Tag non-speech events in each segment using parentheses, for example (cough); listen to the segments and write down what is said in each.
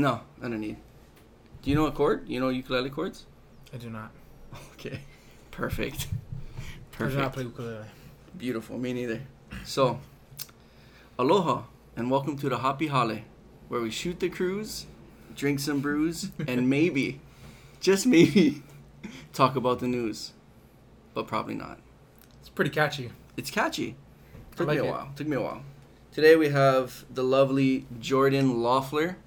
No, I don't need. Do you know a chord? You know ukulele chords? I do not. Okay. (laughs) Perfect. Perfect. (laughs) I do not play ukulele. Beautiful. Me neither. So, aloha and welcome to the Happy Hale, where we shoot the cruise, drink some brews, and (laughs) maybe, just maybe, talk about the news. But probably not. It's pretty catchy. It's catchy. Took like me a it. while. Took me a while. Today we have the lovely Jordan Loeffler.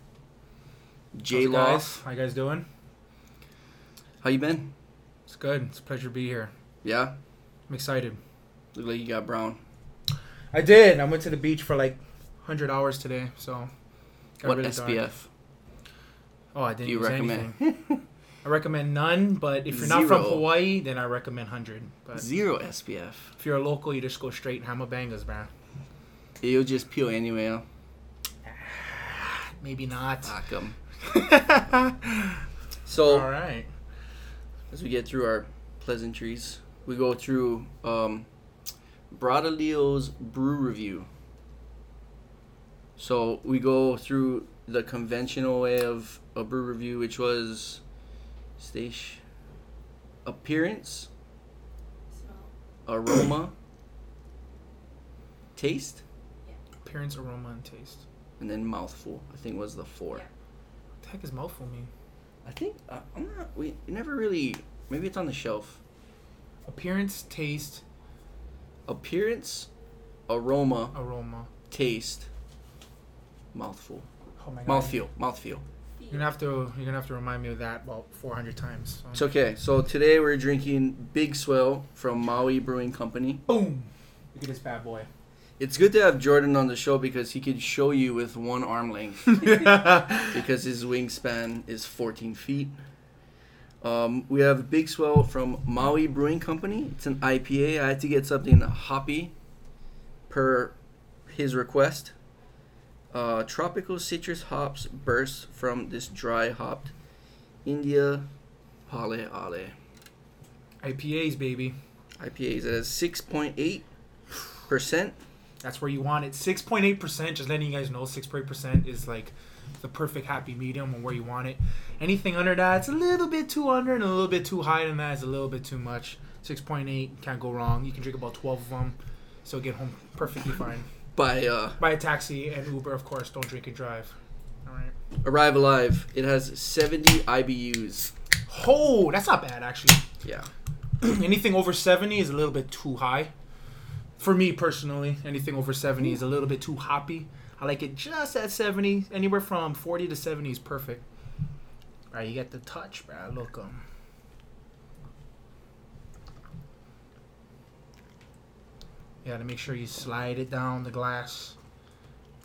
J How's it, guys? Loff. How you guys doing? How you been? It's good. It's a pleasure to be here. Yeah? I'm excited. Look like you got brown. I did. I went to the beach for like 100 hours today, so. what really SPF? dark. Oh, I didn't do you use recommend? anything. (laughs) I recommend none, but if you're not from Hawaii, then I recommend 100. But Zero SPF. if you're a local, you just go straight Hama Bangas, man. You'll just peel anyway. Huh? (sighs) Maybe not. Fuck 'em. All (laughs) So, all right. as we get through our pleasantries, we go through um, Bradalio's brew review. So, we go through the conventional way of a brew review, which was stage appearance, aroma, taste, Appearance, aroma, and taste. and then mouthful. I think was the four. Yeah. Heck is mouthful mean? I think uh, I'm not. We never really. Maybe it's on the shelf. Appearance, taste, Appearance, aroma, aroma. taste, mouthful, Oh my god. mouthfeel, mouthfeel. You're gonna have to. You're gonna have to remind me of that about 400 times. So. It's okay. So today we're drinking Big Swell from Maui Brewing Company. Boom. Look at this bad boy. It's good to have Jordan on the show because he can show you with one arm length (laughs) because his wingspan is 14 feet. Um, we have Big Swell from Maui Brewing Company. It's an IPA. I had to get something hoppy per his request. Uh, tropical citrus hops burst from this dry hopped India Pale Ale. IPAs, baby. IPAs. It has 6.8%. That's where you want it. 6.8%. Just letting you guys know, 6.8% is like the perfect happy medium and where you want it. Anything under that, it's a little bit too under and a little bit too high, and that is a little bit too much. 6.8 can't go wrong. You can drink about 12 of them, so get home perfectly fine. By uh, Buy a taxi and Uber, of course. Don't drink and drive. All right. Arrive Alive. It has 70 IBUs. Oh, that's not bad actually. Yeah. (clears throat) anything over 70 is a little bit too high for me personally anything over 70 is a little bit too hoppy i like it just at 70 anywhere from 40 to 70 is perfect all right you get the touch bro look um yeah to make sure you slide it down the glass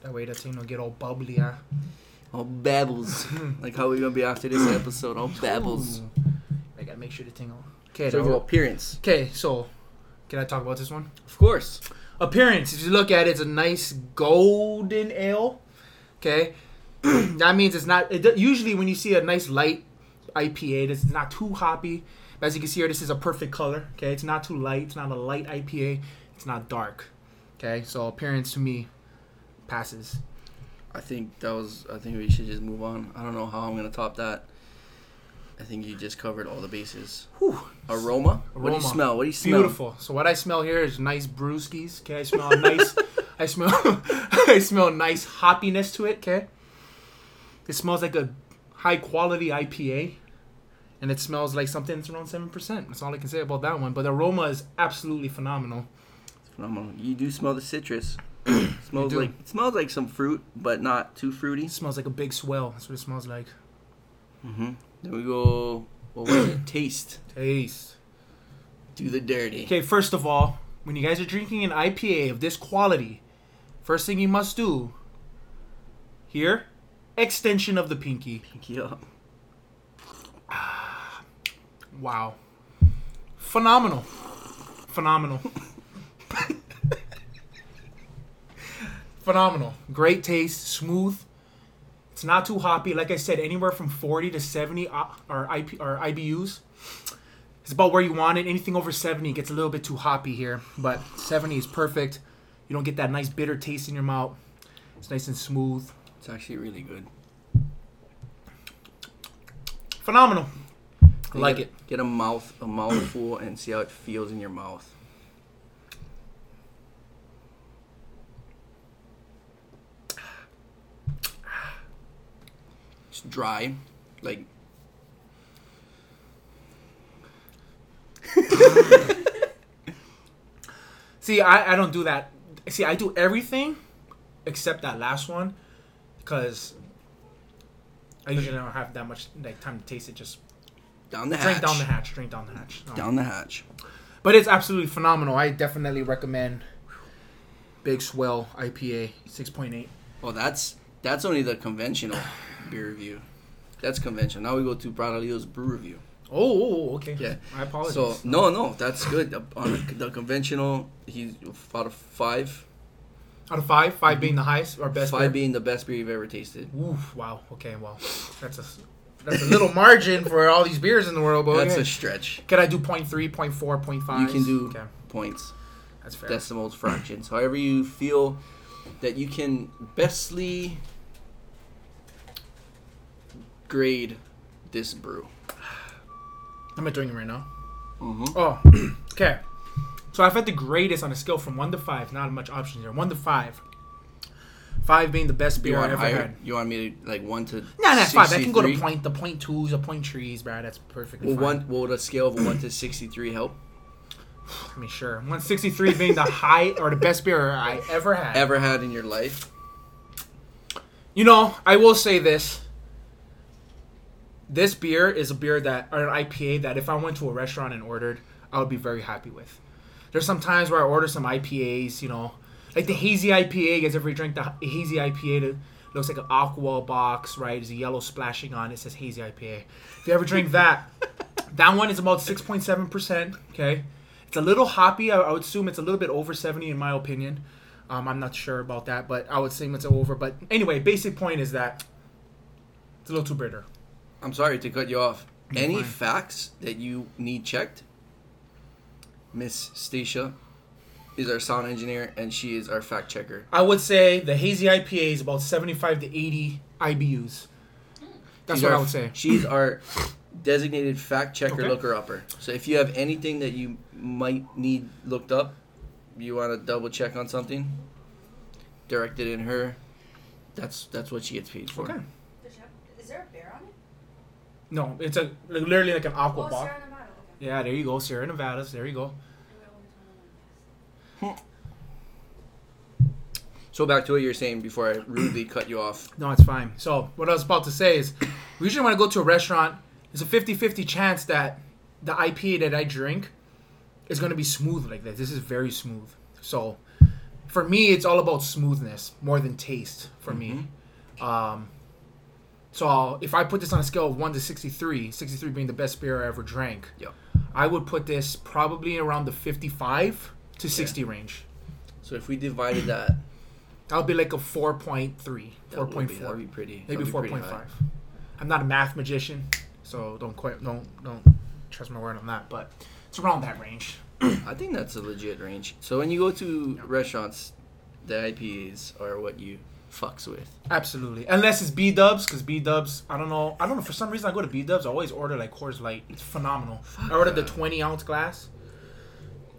that way that thing don't get all bubbly huh? All babbles. (laughs) like how we gonna be after this episode. All babbles. Ooh. i gotta make sure the thing okay So appearance. okay so can i talk about this one? Of course. appearance. If you look at it it's a nice golden ale. Okay? (clears throat) That means it's not it, usually when you see a nice light ipa it's not too hoppy. As you can see here this is a perfect color. Okay? It's not too light. It's not a light ipa it's not dark. Okay? So appearance to me passes. I think that was. I think we should just move on. I don't know how I'm gonna top that. I think you just covered all the bases. Whew. Aroma. What do you smell? What do you smell? beautiful so what i smell here is nice brewskis okay i smell nice (laughs) i smell (laughs) i smell nice hoppiness to it okay it smells like a high quality ipa and it smells like something that's around 7% that's all i can say about that one but the aroma is absolutely phenomenal It's Phenomenal. You do smell the citrus. (clears throat) smells like it smells like some fruit, but not too fruity. it smells like a big swell that's what it smells like Mm-hmm. Then we go. What was it? Taste. taste Do the dirty. okay first of all when you guys are drinking an ipa of this quality first thing you must do here extension of the pinky Pinky up. (sighs) Wow. Phenomenal. Phenomenal. (laughs) Phenomenal. Great taste, smooth. It's not too hoppy. Like I said, anywhere from 40 to 70 uh, or, IP, or IBUs. It's about where you want it. Anything over 70 gets a little bit too hoppy here, but 70 is perfect. You don't get that nice bitter taste in your mouth. It's nice and smooth. It's actually really good. phenomenal. I like get, it. Get a mouth, a mouthful, and see how it feels in your mouth. It's dry, like (laughs) See, I, I don't do that. See, I do everything except that last one because I usually don't have that much like time to taste it. Just down the hatch. drink down the hatch. Drink down the hatch. No. Down the hatch. But it's absolutely phenomenal. I definitely recommend Big Swell IPA 6.8. Well, that's that's only the conventional beer review. That's conventional. Now we go to Bradalio's brew review. Oh, oh, oh, oh okay. Yeah. I apologize. So no, no, that's good. On the, conventional, he's out of five. out of five, 5 being the highest or best. five beer? being the best beer you've ever tasted. Oof, wow. Okay, well, that's a that's a little margin for all these beers in the world. But That's okay. a stretch. Can I do 0.3, 0.4, 0.5? You can do Okay, points, that's fair. decimals, fractions, however you feel that you can bestly grade this brew. I'm not doing it right now. Mm-hmm. Oh, (clears throat) okay. So I've had the greatest on a scale from one to five. Not much options here. One to five. Five being the best beer I ever higher? had. You want me to like one to? Nah, that's five. I can go to point the point twos or point trees, bro. That's perfectly Will fine. one will the scale of (clears throat) one to sixty three help? I mean, sure. 163 being the high or the best beer I ever had. Ever had in your life? You know, I will say this. This beer is a beer that, or an IPA that if I went to a restaurant and ordered, I would be very happy with. There's some times where I order some IPAs, you know, like the hazy IPA. You guys ever drink the hazy IPA that looks like an aqua box, right? There's a yellow splashing on it. It says hazy IPA. If you ever drink that, (laughs) that one is about 6.7%. Okay. It's a little hoppy. I, I would assume it's a little bit over 70 in my opinion. Um, I'm not sure about that, but I would assume it's over. But anyway, basic point is that it's a little too bitter. I'm sorry to cut you off. You're Any fine. facts that you need checked? Miss Stacia is our sound engineer and she is our fact checker. I would say the hazy IPA is about 75 to 80 IBUs. That's She's what our- I would say. She's our designated fact checker Okay. looker upper. So if you have anything that you might need looked up, you want to double check on something, direct it in her. That's that's what she gets paid for. Okay. Does she have- Is there a bear on it? No, it's a literally like an aqua Oh, box. Sierra Nevada. Okay. Yeah, there you go, Sierra Nevadas. There you go. So back to what you were saying before I rudely cut you off. No, it's fine. So, what I was about to say is, usually when I go to a restaurant, there's a 50 50 chance that the IPA that I drink is going to be smooth like this. This is very smooth. So, for me, it's all about smoothness more than taste for me. Um, so, if I put this on a scale of 1 to 63, 63 being the best beer I ever drank, Yep. I would put this probably around the 55 to 60 range. So if we divided that, That would be like a 4.3, be, 4.4. that'd be pretty. maybe that'd be pretty point high. I'm not a math magician, so don't quite don't don't trust my word on that. But it's around that range. I think that's a legit range. So when you go to restaurants, the IPAs are what you fucks with. Absolutely, unless it's B Dubs, because B Dubs, I don't know, I don't know. For some reason, I go to B Dubs, I always order like Coors Light. It's phenomenal. I ordered the 20 ounce glass.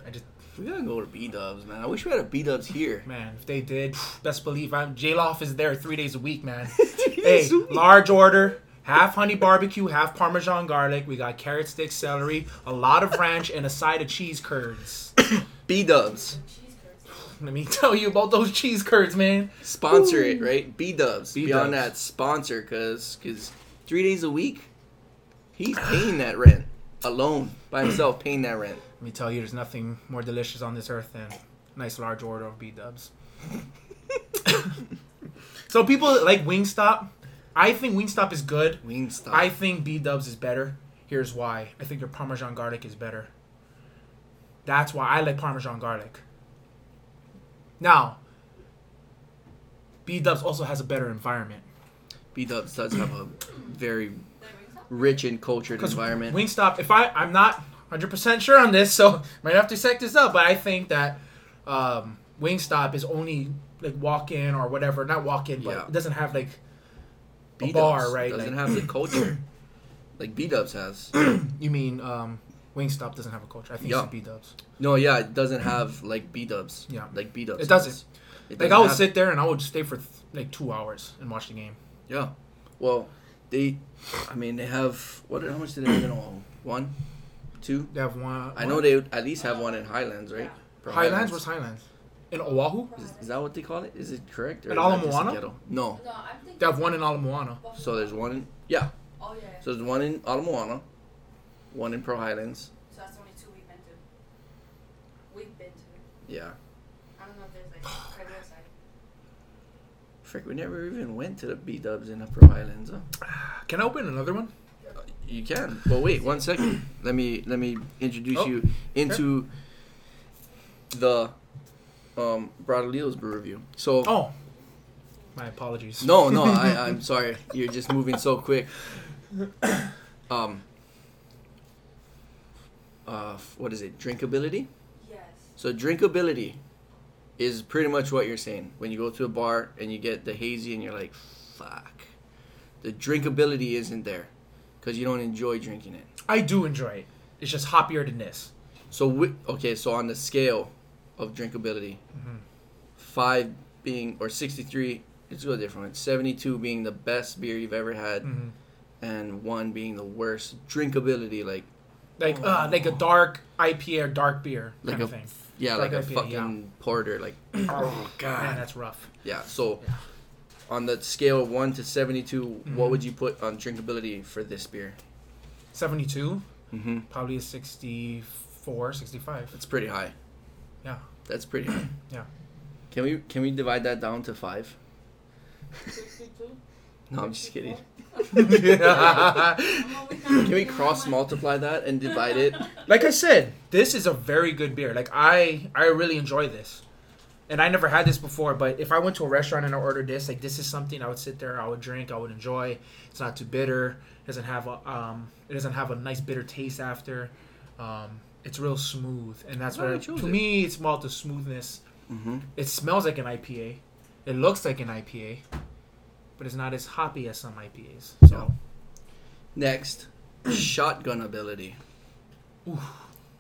I just We gotta go to B Dubs, man. I wish we had a B Dubs here. man, if they did, best believe I'm J Loft is there three days a week, man. (laughs) hey, large order. Half honey barbecue, half parmesan garlic. We got carrot sticks, celery, a lot of ranch, and a side of cheese curds. (coughs) B Dubs. Let me (laughs) tell you about those cheese curds, man. Sponsor it, right? B Dubs. Beyond that, sponsor, cause, cause three days a week, he's paying that rent alone by himself, (clears throat) paying that rent. Let me tell you, there's nothing more delicious on this earth than a nice large order of B Dubs. (laughs) (laughs) so people like Wingstop. I think Wingstop is good. Wingstop. I think B Dubs is better. Here's why. I think their Parmesan garlic is better. That's why I like Parmesan garlic. Now, B Dubs also has a better environment. B Dubs does have a very rich and cultured environment. Wingstop, if I, I'm not 100% sure on this, so (laughs) might have to check this up, but I think that um, Wingstop is only like walk in or whatever, not walk in, but Yeah. it doesn't have like a B-dubs bar, right? It doesn't Like- have the (clears throat) culture. like B Dubs has. You mean um, Wingstop doesn't have a culture? I think Yeah. it's B Dubs. no, yeah, it doesn't have like B Dubs. Yeah. like B Dubs. It doesn't. It Like doesn't I would have- sit there and I would stay for th- like two hours and watch the game. Yeah. Well, they, I mean, they have what? How much do they have in all? One, two. They have one. I know they at least have one in Highlands, right? For Highlands. Where's Highlands? In Oahu, Is, is that what they call it? Is it correct? In that Ala Moana? No. No, I'm thinking. they have one in Ala Moana. So there's one in yeah. Oh yeah. yeah. So there's one in Ala Moana, one in Pearl Highlands. So that's only two we've been to. We've been to. Yeah. I don't know if there's like credit side. Frick, we never even went to the B Dubs in the Pearl Highlands. Huh? (sighs) Can I open another one? You can. Well, wait one second. (clears throat) let me let me introduce Oh, you into the um Bradley's brew review. So Oh, my apologies. no, no, I (laughs) I'm sorry. You're just moving so quick. (laughs) Um. Uh, what is it? Drinkability. Yes. So drinkability is pretty much what you're saying. When you go to a bar and you get the hazy and you're like, fuck. The drinkability isn't there because you don't enjoy drinking it. I do enjoy it. It's just hoppier than this. So, wi- okay, so on the scale of drinkability, Mhm. five being, or 63, it's a little different. 72 being the best beer you've ever had, Mhm. and one being the worst. Drinkability, like, Like uh, like a dark IPA or dark beer Like kind a of thing. yeah, like, Like a IPA, fucking yeah. porter. Like, (clears throat) oh, god, Man, God. that's rough. Yeah, so Yeah. on the scale of 1 to 72, Mhm. what would you put on drinkability for this beer? Seventy-two, Mm-hmm. probably a 64, 65. That's pretty high. Yeah. That's pretty high. (clears throat) Yeah. Can we can we divide that down to five? Sixty-two. No, I'm just kidding. (laughs) Can we cross multiply that and divide it? like I said, this is a very good beer. Like I, I really enjoy this, and I never had this before. But if I went to a restaurant and I ordered this, like this is something I would sit there, I would drink, I would enjoy. It's not too bitter. It doesn't have a, um, it doesn't have a nice bitter taste after. Um, it's real smooth, and that's Why what we it, chose to it. me it's about the smoothness. Mm-hmm. It smells like an IPA. It looks like an IPA, but it's not as hoppy as some IPAs. So Next, (clears throat) shotgun ability.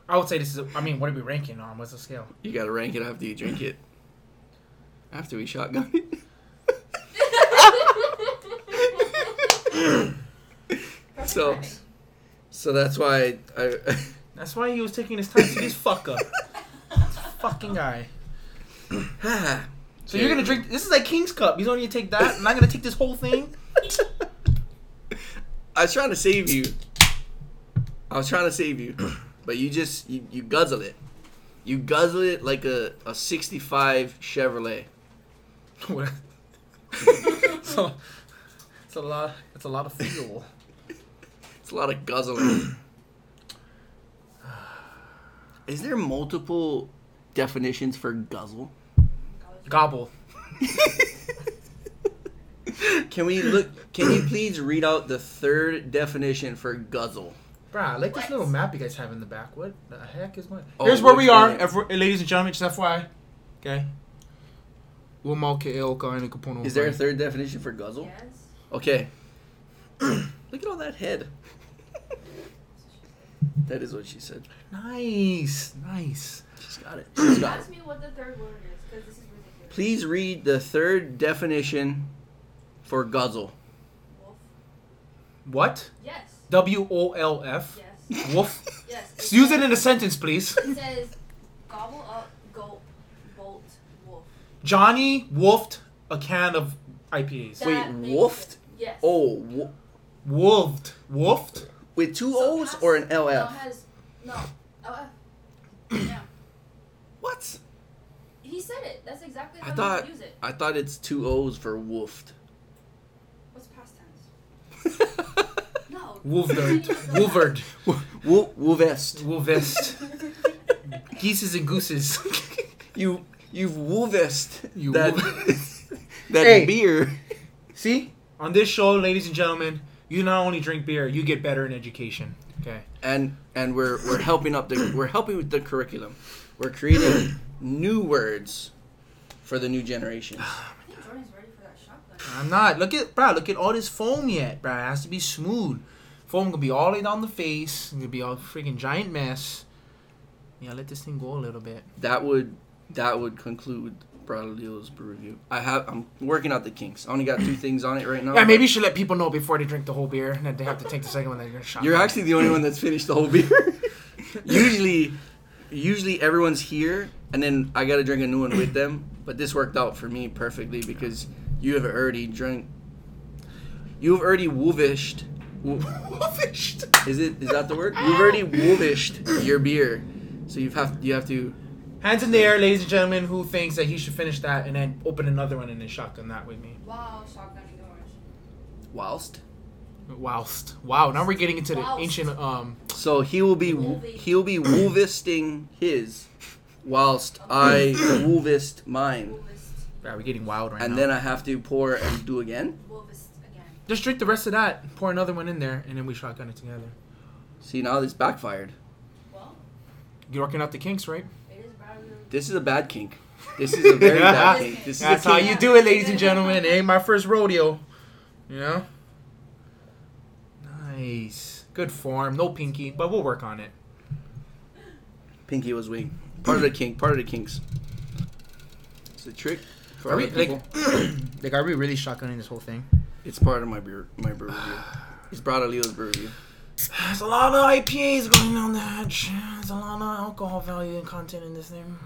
I would say this is. A, I mean, what are we ranking on? What's the scale? You gotta rank it after you drink it. After we shotgun it. (laughs) So, so that's why I. (laughs) That's why he was taking his time to this fucker. This fucking guy. (laughs) So you're gonna drink? This is like King's Cup. You don't need to take that. I'm not gonna take this whole thing. (laughs) I was trying to save you. I was trying to save you, (clears throat) but you just you, you guzzle it. You guzzle it like a, a '65 Chevrolet. What- (laughs) so it's a lot. It's a lot of fuel. (laughs) It's a lot of guzzling. (clears throat) Is there multiple definitions for guzzle? Gobble. (laughs) Can we look? Can you please read out the third definition for guzzle? Bruh, I like this little map you guys have in the back. What the heck is going? Oh, Here's where we are, one? Ladies and gentlemen. Just FYI. Okay. Umal ke el ka ina kapono Is there a third definition for guzzle? Yes. Okay. (clears throat) Look at all that head. That is what she said. Nice, nice. She's got it. She's got it. Ask me what the third word is, because this is ridiculous. Please read the third definition for guzzle. Wolf. What? Yes. W O L F. Yes. Wolf. Yes. Use it in a sentence, please. It says gobble up, gulp, bolt, wolf. Johnny wolfed a can of IPAs. Wait, That makes wolfed? Yes. Oh, wo- Wolved. Wolfed? with two So O's has- or an No, LF? has no. LF. yeah. What? He said it. That's exactly I how thought you use it. I thought it's two O's for woofed. What's past tense? (laughs) No. Wolvered. (laughs) Wolvered. Wo- woovest. Wolvest. (laughs) Geeses and gooses. You you've woovest You that that Hey. beer. See? On this show, ladies and gentlemen, you not only drink beer, you get better in education. Okay. and and we're we're helping up the we're helping with the curriculum. We're creating new words for the new generation. I (sighs) think Jordan's ready for that shotgun. I'm not. Look at, bro. Look at all this foam yet, bro. It has to be smooth Foam gonna be all the way down the face. It's gonna be a freaking giant mess. Yeah, let this thing go a little bit. That would that would conclude Bradley's brew review. I have I'm working out the kinks. I only got two (clears throat) things on it right now. Yeah, maybe you should let people know before they drink the whole beer and that they have to take the second one that you're shot. You're actually the only one that's finished the whole beer. (laughs) usually, usually everyone's here, and then I gotta drink a new one with them. But this worked out for me perfectly because you have already drunk. You have already woovished. wo- fished. Is it? Is that the word? You've already woovished your beer, so you have you have to. Hands in the air, ladies and gentlemen, who thinks that he should finish that and then open another one and then shotgun that with me. Wow, shotgunning yours. Whilst. Whilst. Wow, now we're getting into the Whilst. ancient um So he will be he'll be woovisting his, whilst I woovist mine, Wolvist. yeah, we're getting wild right and now. then I have to pour and do again. Again. Just drink the rest of that, pour another one in there, and then we shotgun it together. See now this backfired. Well, You're working out the kinks, right? it is This is a bad kink. This is a very (laughs) bad kink. This is That's how kink. you do it, ladies and gentlemen. It ain't my first rodeo. You know? Nice. Good form. No pinky, but we'll work on it. Pinky was weak. Part of the kink. Part of the kinks. It's a trick for Are other we, people. like, (clears throat) like, are we really shotgunning this whole thing? it's part of my beer. My brew review. (sighs) It's Bradley's brew review. There's a lot of IPAs going on the hatch. There's a lot of alcohol value and content in this thing.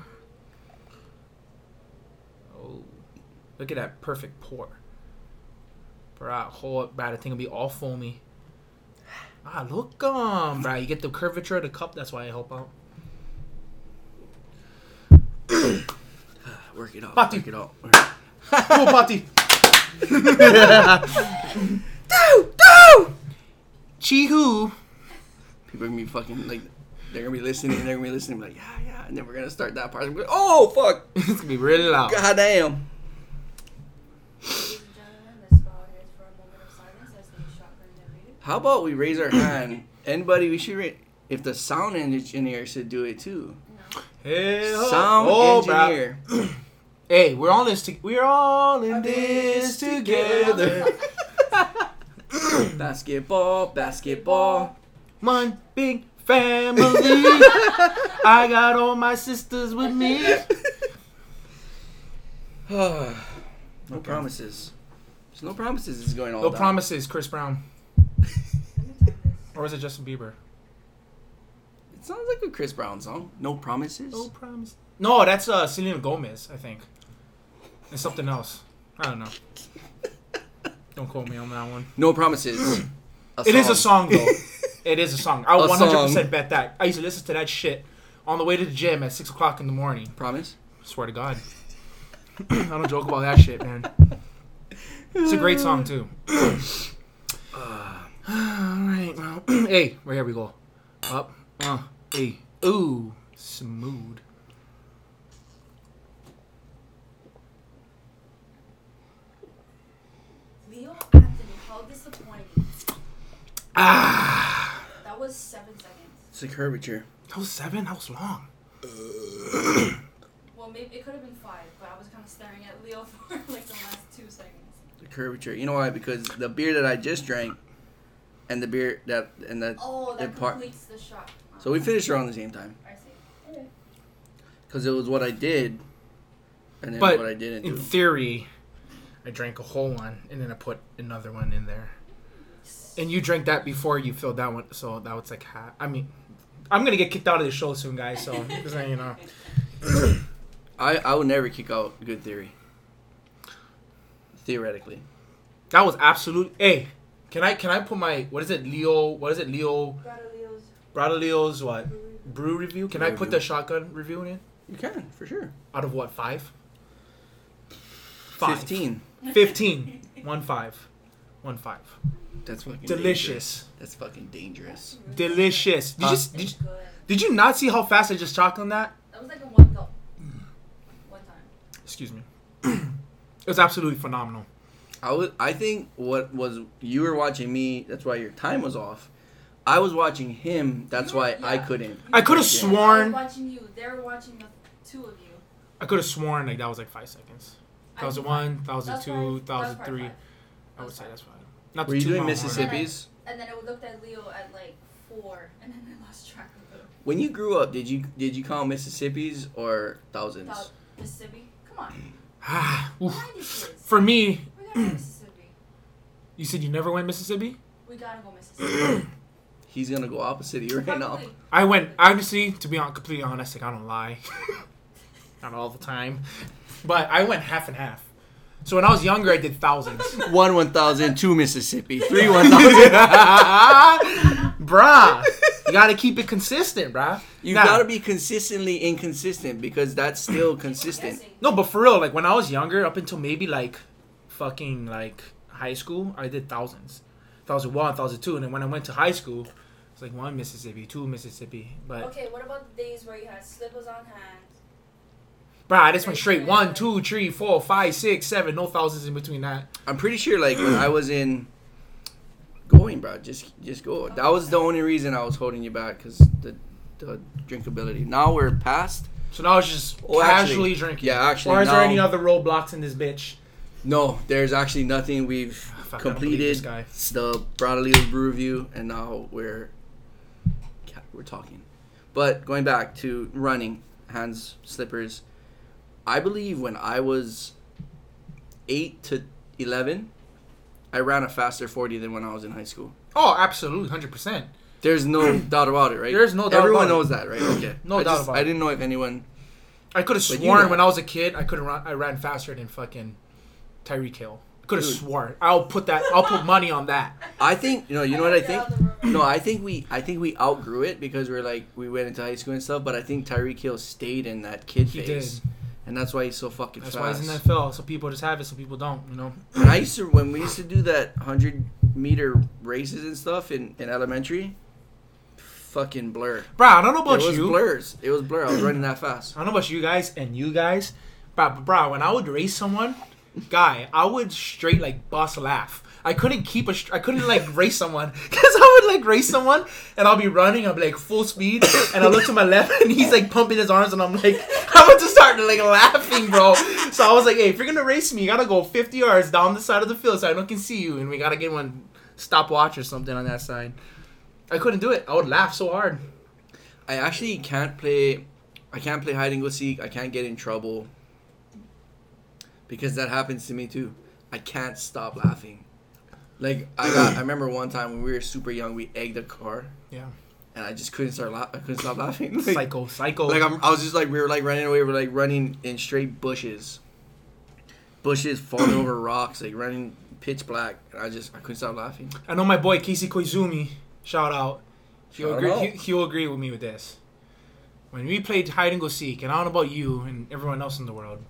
Oh, look at that perfect pour. Pour out whole bad. The thing will be all foamy. Ah, look, um, bro, you get the curvature of the cup. That's why I help out. (coughs) Work it out. Pati. Work it out. Go, Patty. do do. Chee-hoo. People are gonna be fucking like. They're gonna be listening. and They're gonna be listening. Like yeah, yeah. And then we're gonna start that part. Like, oh fuck. (laughs) it's gonna be really loud. God damn. Ladies and gentlemen, let's bow our heads for a moment of silence as they shotgun their beer. How about we raise our hand? Anybody, we should. Ra- if the sound engineer should do it too. No. Hell, Sound oh, bro. engineer. (clears throat) Hey, we're all in this. To- we're all in this together. (laughs) basketball, basketball. One big family. (laughs) I got all my sisters with me. (sighs) no promises. There's no promises. It's going all No down. promises, Chris Brown. Or is it Justin Bieber? It sounds like a Chris Brown song. No promises. No promise. No, that's uh, Selena Gomez, I think. And something else. I don't know. (laughs) Don't quote me on that one. No promises. (clears throat) It is a song though. it is a song. I (laughs) A would 100% bet that. I used to listen to that shit on the way to the gym at six o'clock in the morning. Promise. Swear to God. (clears throat) I don't joke about that shit, man. It's a great song too. (clears throat) Alright, well. (clears throat) hey, right here we go. Up. Uh. Hey. Ooh. Smooth. Leo Anthony, how disappointing. Ah. That was seven seconds. It's a curvature. That was seven? That was long. Well, maybe it could have been five, but I was kind of staring at Leo (laughs) for like the last two seconds. The curvature. You know why? Because the beer that I just drank, and the beer that and that. Oh, that It par- completes the shot. So we finished around the same time. I see. Okay. Because it was what I did, and then But what I didn't In do. theory, I drank a whole one and then I put another one in there. And you drank that before you filled that one, so that was like half. I mean, I'm gonna get kicked out of the show soon, guys. So (laughs) just saying, you know. I I would never kick out good theory. Theoretically. That was absolute. Hey, can I can I put my what is it Leo? What is it Leo? Brother Leo's Leo's what brew review? Can I put review. the shotgun review in? You can for sure. Out of what five? Five. Fifteen. Fifteen. One five. One five. That's fucking Delicious. dangerous. That's fucking dangerous. Delicious. Did you, Huh? just, did, you, did you not see how fast I just shotgunned that? That was like a one gulp. One time. Excuse me. (clears throat) it was absolutely phenomenal. I was. I think what was you were watching me. That's why your time was off. I was watching him. That's You were- why I couldn't. I could have Yeah. I sworn. was watching you. They were watching the two of you. I could have sworn like that was like five seconds. That was a I- one. That was a two. five. That was a three. five. I would say that's fine. Not Were the you two doing mile mark. Mississippi's? And then I looked at Leo at like four, (laughs) and then I lost track of them. When you grew up, did you did you count Mississippi's or thousands? Thou- Mississippi. Come on. Ah, oof. Why these kids? For me, We gotta go Mississippi. (clears throat) you said you never went Mississippi. We gotta go Mississippi. (clears throat) He's gonna go opposite of you right now. Probably. I went honestly, to be on, completely honest, like I don't lie, (laughs) not all the time, but I went half and half. So when I was younger, I did thousands. (laughs) One one thousand, two Mississippi, (laughs) three one thousand. bruh, you gotta keep it consistent, bruh. You Nah. gotta be consistently inconsistent because that's still consistent. No, but for real, like when I was younger, up until maybe like fucking like high school, I did thousands, thousand one, thousand two, and then when I went to high school, it's like one Mississippi, two Mississippi, but Okay, what about the days where you had slippers on hand? Bro, I just went straight one, two, three, four, five, six, seven, no thousands in between that. I'm pretty sure, like when I (clears throat) was in going, bro, just just go. That was the only reason I was holding you back because the the drinkability. Now we're past. So now it's just Oh, actually- casually drinking. Yeah, actually, Or is there any other roadblocks in this bitch? No, there's actually nothing. We've Fuck, I completed this guy. It's the Bradley's brew review, and now we're we're talking. But going back to running, hands slippers. I believe when I was eight to eleven, I ran a faster forty than when I was in high school. Oh, absolutely, hundred percent. There's no (clears throat) doubt about it, right? There's no doubt Everyone about it. knows that, right? Okay. (clears throat) No I doubt just- about I it. didn't know if anyone. I could have But you sworn know. when I was a kid, I could have run. I ran faster than fucking Tyreek Hill. Could have sworn. I'll put that. I'll put money on that. I think you know. You know what I think? out the room. No, I think we I think we outgrew it because we're like we went into high school and stuff. But I think Tyreek Hill stayed in that kid He phase, did. and that's why he's so fucking That's fast. why he's in the NFL. Some people just have it. Some people don't. You know. when I used to when we used to do that hundred meter races and stuff in in elementary, fucking blur. Bro, I don't know about you. it was you. blurs. It was blur. I was running that fast. I don't know about you guys and you guys, but, but bro, when I would race someone, guy, I would straight like bust laugh. I couldn't keep a. str- I couldn't like race someone (laughs) because I would like race someone and I'll be running. I'll be like full speed and I look to my left (laughs) and he's like pumping his arms and I'm like I'm about to start like laughing, bro. So I was like, hey, if you're gonna race me, you gotta go 50 yards down the side of the field so I don't can see you and we gotta get one stopwatch or something on that side. I couldn't do it. I would laugh so hard. I actually can't play. I can't play hide and go seek. I can't get in trouble because that happens to me too. I can't stop laughing. Like I got. I (clears throat) remember one time when we were super young, we egged a car, Yeah. and I just couldn't start. La- I couldn't stop laughing. (laughs) Like, Psycho, psycho. like I'm, I was just like we were like running away. We are like running in straight bushes, bushes falling (clears throat) over rocks, like running pitch black. And I just I couldn't stop laughing. I know my boy Casey Koizumi. Shout out. He'll Shout agree. out. He, he'll agree with me with this. When we played hide and go seek, and I don't know about you and everyone else in the world,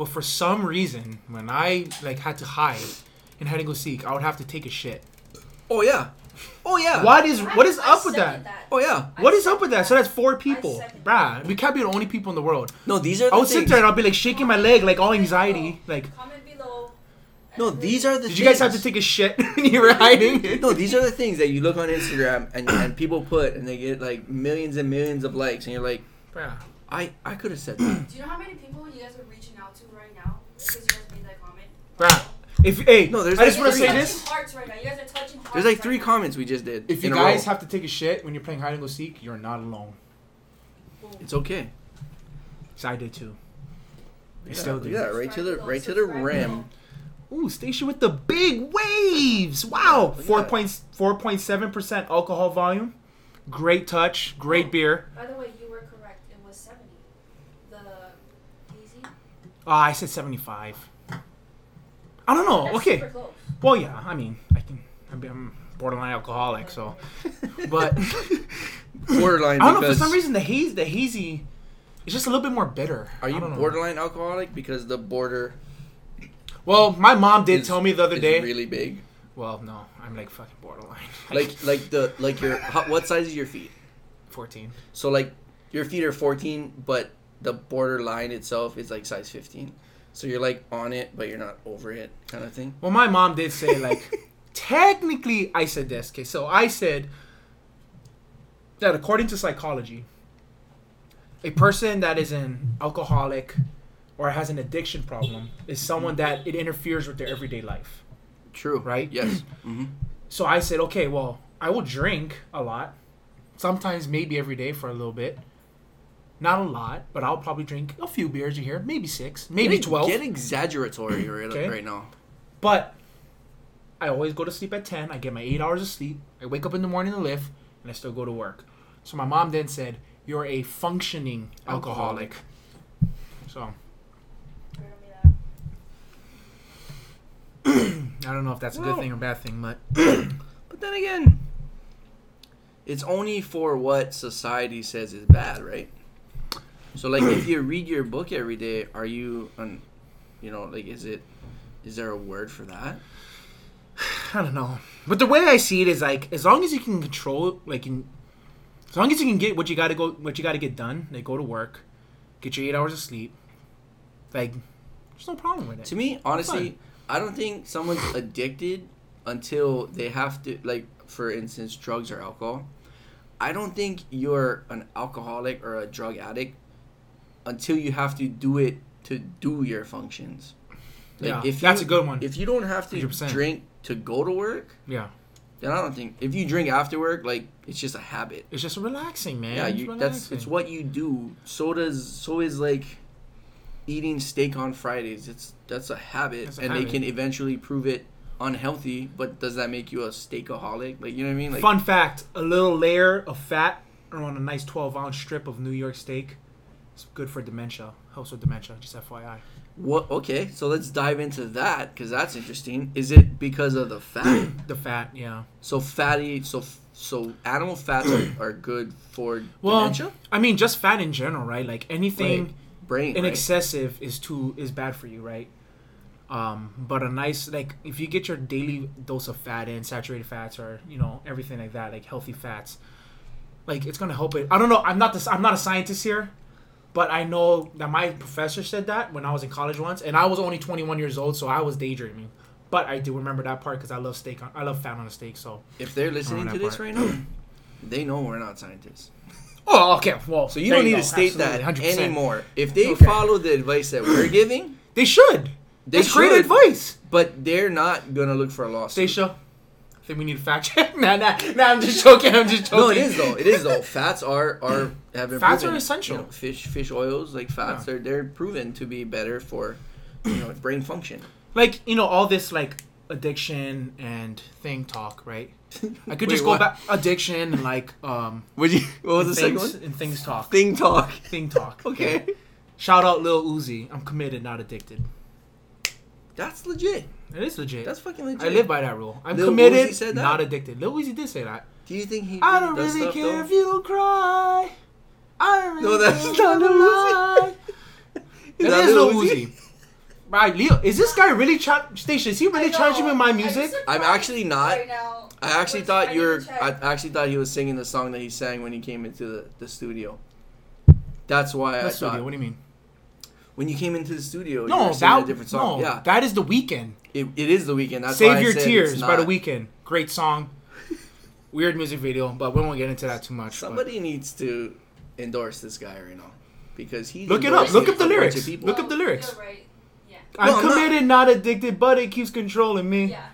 but for some reason, when I like had to hide and had to go seek, I would have to take a shit. Oh yeah, oh yeah. What is I- what is I up with second that? Oh yeah. What is up with that? So that's four people, second bruh. We can't be the only people in the world. No, these are. The I would sit there and I'll be like shaking my leg, like all anxiety. Like, Comment below. No, these are the. did you guys have to things. take a shit (laughs) when you were hiding? No, these are the things that you look on Instagram and, and people put and they get like millions and millions of likes and you're like, Bruh. I I could have said that. Do you know how many people you guys are Bruh. If hey, No, there's I just want to say this. Hearts right now. You guys are touching hearts. There's like three now. comments we just did. If in you a guys row. have to take a shit when you're playing hide and go seek, you're not alone. Boom. it's okay. So I did too. I still do. at that, right to the right to the rim. Ooh, station with the big waves. Wow, Look at four that. point four point seven percent alcohol volume. Great touch, great beer. By the way, you were correct. It was 70. The easy. Ah, I said seventy five. I don't know. That's Okay. Super close. Well, yeah. I mean, I can. I'm- I'm borderline alcoholic, so. (laughs) But (laughs) Borderline. I don't know. For some reason, the haze, the hazy, it's just a little bit more bitter. Are you don't know. borderline alcoholic because the border Well, my mom did is- tell me the other is day. really big? well, no, I'm like fucking borderline. (laughs) Like like the like your how, what size is your feet? 14. So like your feet are 14, but the border line itself is like size 15. So you're like on it, but you're not over it, kind of thing. Well, my mom did say like, (laughs) technically, I said this. Okay, so I said that according to psychology, a person that is an alcoholic or has an addiction problem is someone that it interferes with their everyday life. True. Right? Yes. (clears throat) hmm So I said, okay, well, I will drink a lot, sometimes maybe every day for a little bit. Not a lot, but I'll probably drink a few beers a year, maybe six, maybe Get- twelve. Get exaggeratory right, Okay. right now. But I always go to sleep at 10. I get my eight hours of sleep. I wake up in the morning to lift, and I still go to work. So my mom then said, You're a functioning alcoholic. So Riddle me that. (clears throat) I don't know if that's a Well- good thing or bad thing, but (clears throat) But then again, it's only for what society says is bad, right? So like if you read your book every day, are you on you know, like is it is there a word for that? (sighs) I don't know. But the way I see it is like, as long as you can control, like, in, as long as you can get what you got to go, what you got to get done, like go to work, get your eight hours of sleep, like, there's no problem with it. To me, honestly, I don't think someone's addicted until they have to like for instance drugs or alcohol. I don't think you're an alcoholic or a drug addict until you have to do it to do your functions. yeah, if that's you- a good one. If you don't have to 100%. drink to go to work, yeah, then I don't think if you drink after work, like it's just a habit. it's just relaxing, man. yeah, It's you, that's it's what you do. So does so is like eating steak on Fridays. It's that's a habit, That's a and habit. they can eventually prove it unhealthy. But does that make you a steakaholic? Like you know what I mean? Like Fun fact: a little layer of fat around a nice 12 ounce strip of New York steak. It's good for dementia. Helps with dementia. Just FYI. what? Okay, so let's dive into that because that's interesting. Is it because of the fat? (clears throat) The fat, yeah. so fatty. So so animal fats are, (clears throat) are good for Well, dementia. I mean, just fat in general, right? Like anything. Right. Brain. in right? excessive is too is bad for you, right? Um, but a nice like if you get your daily dose of fat in saturated fats or you know everything like that, like healthy fats, like it's gonna help it. I don't know. I'm not this. I'm not a scientist here, but I know that my professor said that when I was in college once, and I was only 21 years old, so I was daydreaming. But I do remember that part because I love steak. On, I love fat on a steak. So. If they're listening to this part. right now, they know we're not scientists. Oh, okay. Well, So you don't need go. to state Absolutely, that 100%. anymore. If they Okay. follow the advice that we're giving, They should. they That's great advice. But they're not gonna look for a lawsuit. They I we need a fact check. (laughs) nah, nah, nah. I'm just joking. I'm just joking. No, it is though. It is though. Fats are are (clears throat) have been Fats proven, are essential. you know, fish fish oils like fats Yeah. are they're proven to be better for you know (clears throat) brain function. like you know all this like addiction and thing talk, right? I could (laughs) Wait, just go what? back addiction and like um Would you? What was the things, second one? and things talk. Thing talk. Thing talk. (laughs) Okay, Shout out Lil Uzi. I'm committed, not addicted. that's legit. It is legit. That's fucking legit. I live by that rule. I'm Lil committed, said that? not addicted. Lil Uzi did say that. Do you think he? I don't does really stuff, care though? if you cry. I don't really No, that's not you Lil Uzi. (laughs) lie. Is That that is Lil Lil Uzi? Uzi. Right, Leo, is this guy really char- Station? Is he really I know. charging me my music? I'm actually not. Right now. I actually thought you need were. I actually thought he was singing the song that he sang when he came into the, the studio. That's why I That's thought. What do you mean? When you came into the studio, you No, were that a different song. no, yeah, that is the Weeknd. it, it is the Weeknd. That's why Save I Your said Tears it's by the Weeknd. Great song. (laughs) Weird music video, but we won't get into that too much. but- Somebody needs to endorse this guy right now because he's Look it up. Look up the lyrics. of. Look up the lyrics. Right. Yeah. I'm No, I'm not- committed, not. addicted, but it keeps controlling me. Yeah.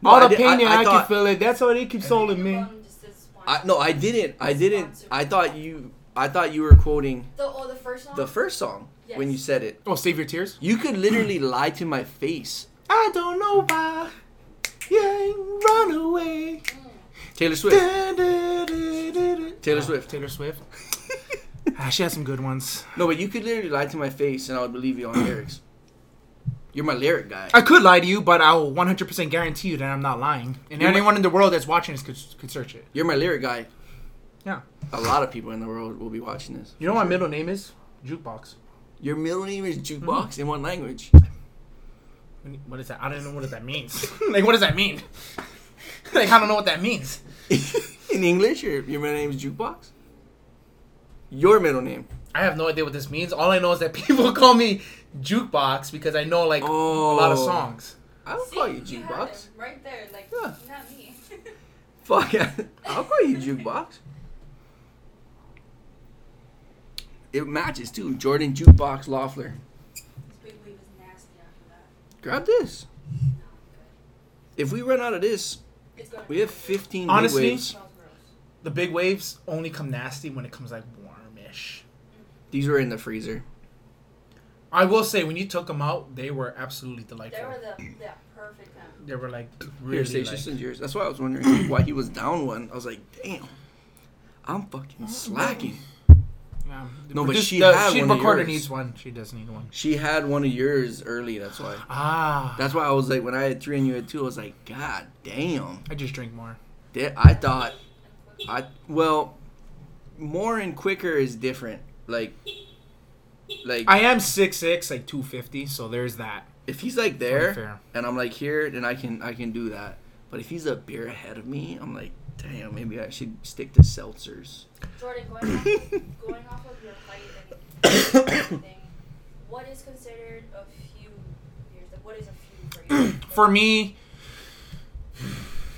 No, All I the did- pain, I- yeah, I I, can feel it. That's how they keep holding me. Everyone just is one. I, no, I didn't. I didn't. I thought you. I thought you were quoting The oh the first song. the first song when you said it. Oh, save your tears. You could literally (clears throat) lie to my face. I don't know why. Yeah, run away. Mm. Taylor Swift. Taylor Taylor Swift. Taylor Swift. (laughs) ah, she has some good ones. No, but you could literally lie to my face and I would believe you on (clears throat) lyrics. You're my lyric guy. I could lie to you, but I will 100% guarantee you that I'm not lying. And You're my- anyone in the world that's watching this could, could search it. You're my lyric guy. Yeah. A lot of people in the world will be watching this. You know what my middle name is? Jukebox. Your middle name is Jukebox mm-hmm. in what language? What is that? I don't know what that means. (laughs) (laughs) like, what does that mean? like, I don't know what that means. (laughs) in English, your, your middle name is Jukebox? Your middle name. I have no idea what this means. All I know is that people call me Jukebox because I know, like, Oh. a lot of oh. songs. I don't See, call you Jukebox. him Right there, like Yeah. not me. Fuck, yeah I'll call you Jukebox. It matches too. Jordan Jukebox Loeffler. This big weave is nasty after that. Grab this. If we run out of this, good. It's gonna we have 15 Honestly- big waves. The big waves only come nasty when it comes like warmish. Mm. These were in the freezer. I will say when you took them out, they were absolutely delightful. They were the yeah, perfect time. They were like Here, really Stacia, like, send yours. That's why I was wondering why he was down one. I was like, damn, I'm fucking slacking. Yeah. No, but This- she the, had she one of recorder yours. needs one. She does need one. She had one of yours early. That's why. Ah, That's why I was like, when I had three and you had two, I was like, God damn. I just drink more. That- I thought, I well, more and quicker is different. Like, like I am six six, like two fifty. So there's that. if he's like there Fair. and I'm like here, then I can I can do that. But if he's a beer ahead of me, I'm like, damn, maybe I should stick to seltzers. Jordan, (coughs) going off, going off of your height and everything, what is considered a few years? Like, what is a few for you? (coughs) For me,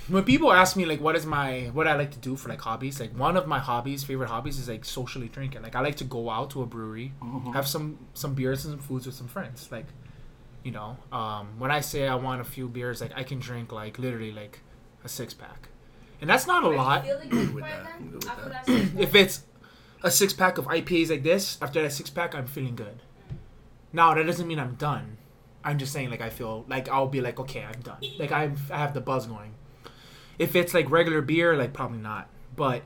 when people ask me like what is my what I like to do for like hobbies, like one of my hobbies, favorite hobbies, is like socially drinking. Like I like to go out to a brewery, have some some beers and some foods with some friends. Like, you know, um, when I say I want a few beers, like I can drink like literally like a six pack, and that's not a lot. feeling Good good with right that. I'm then? good with After that. that six if it's a six pack of IPAs like this, after that six pack, I'm feeling good. Now that doesn't mean I'm done. I'm just saying like I feel like I'll be like okay, I'm done. Like I I have the buzz going. If it's like regular beer, like probably not. But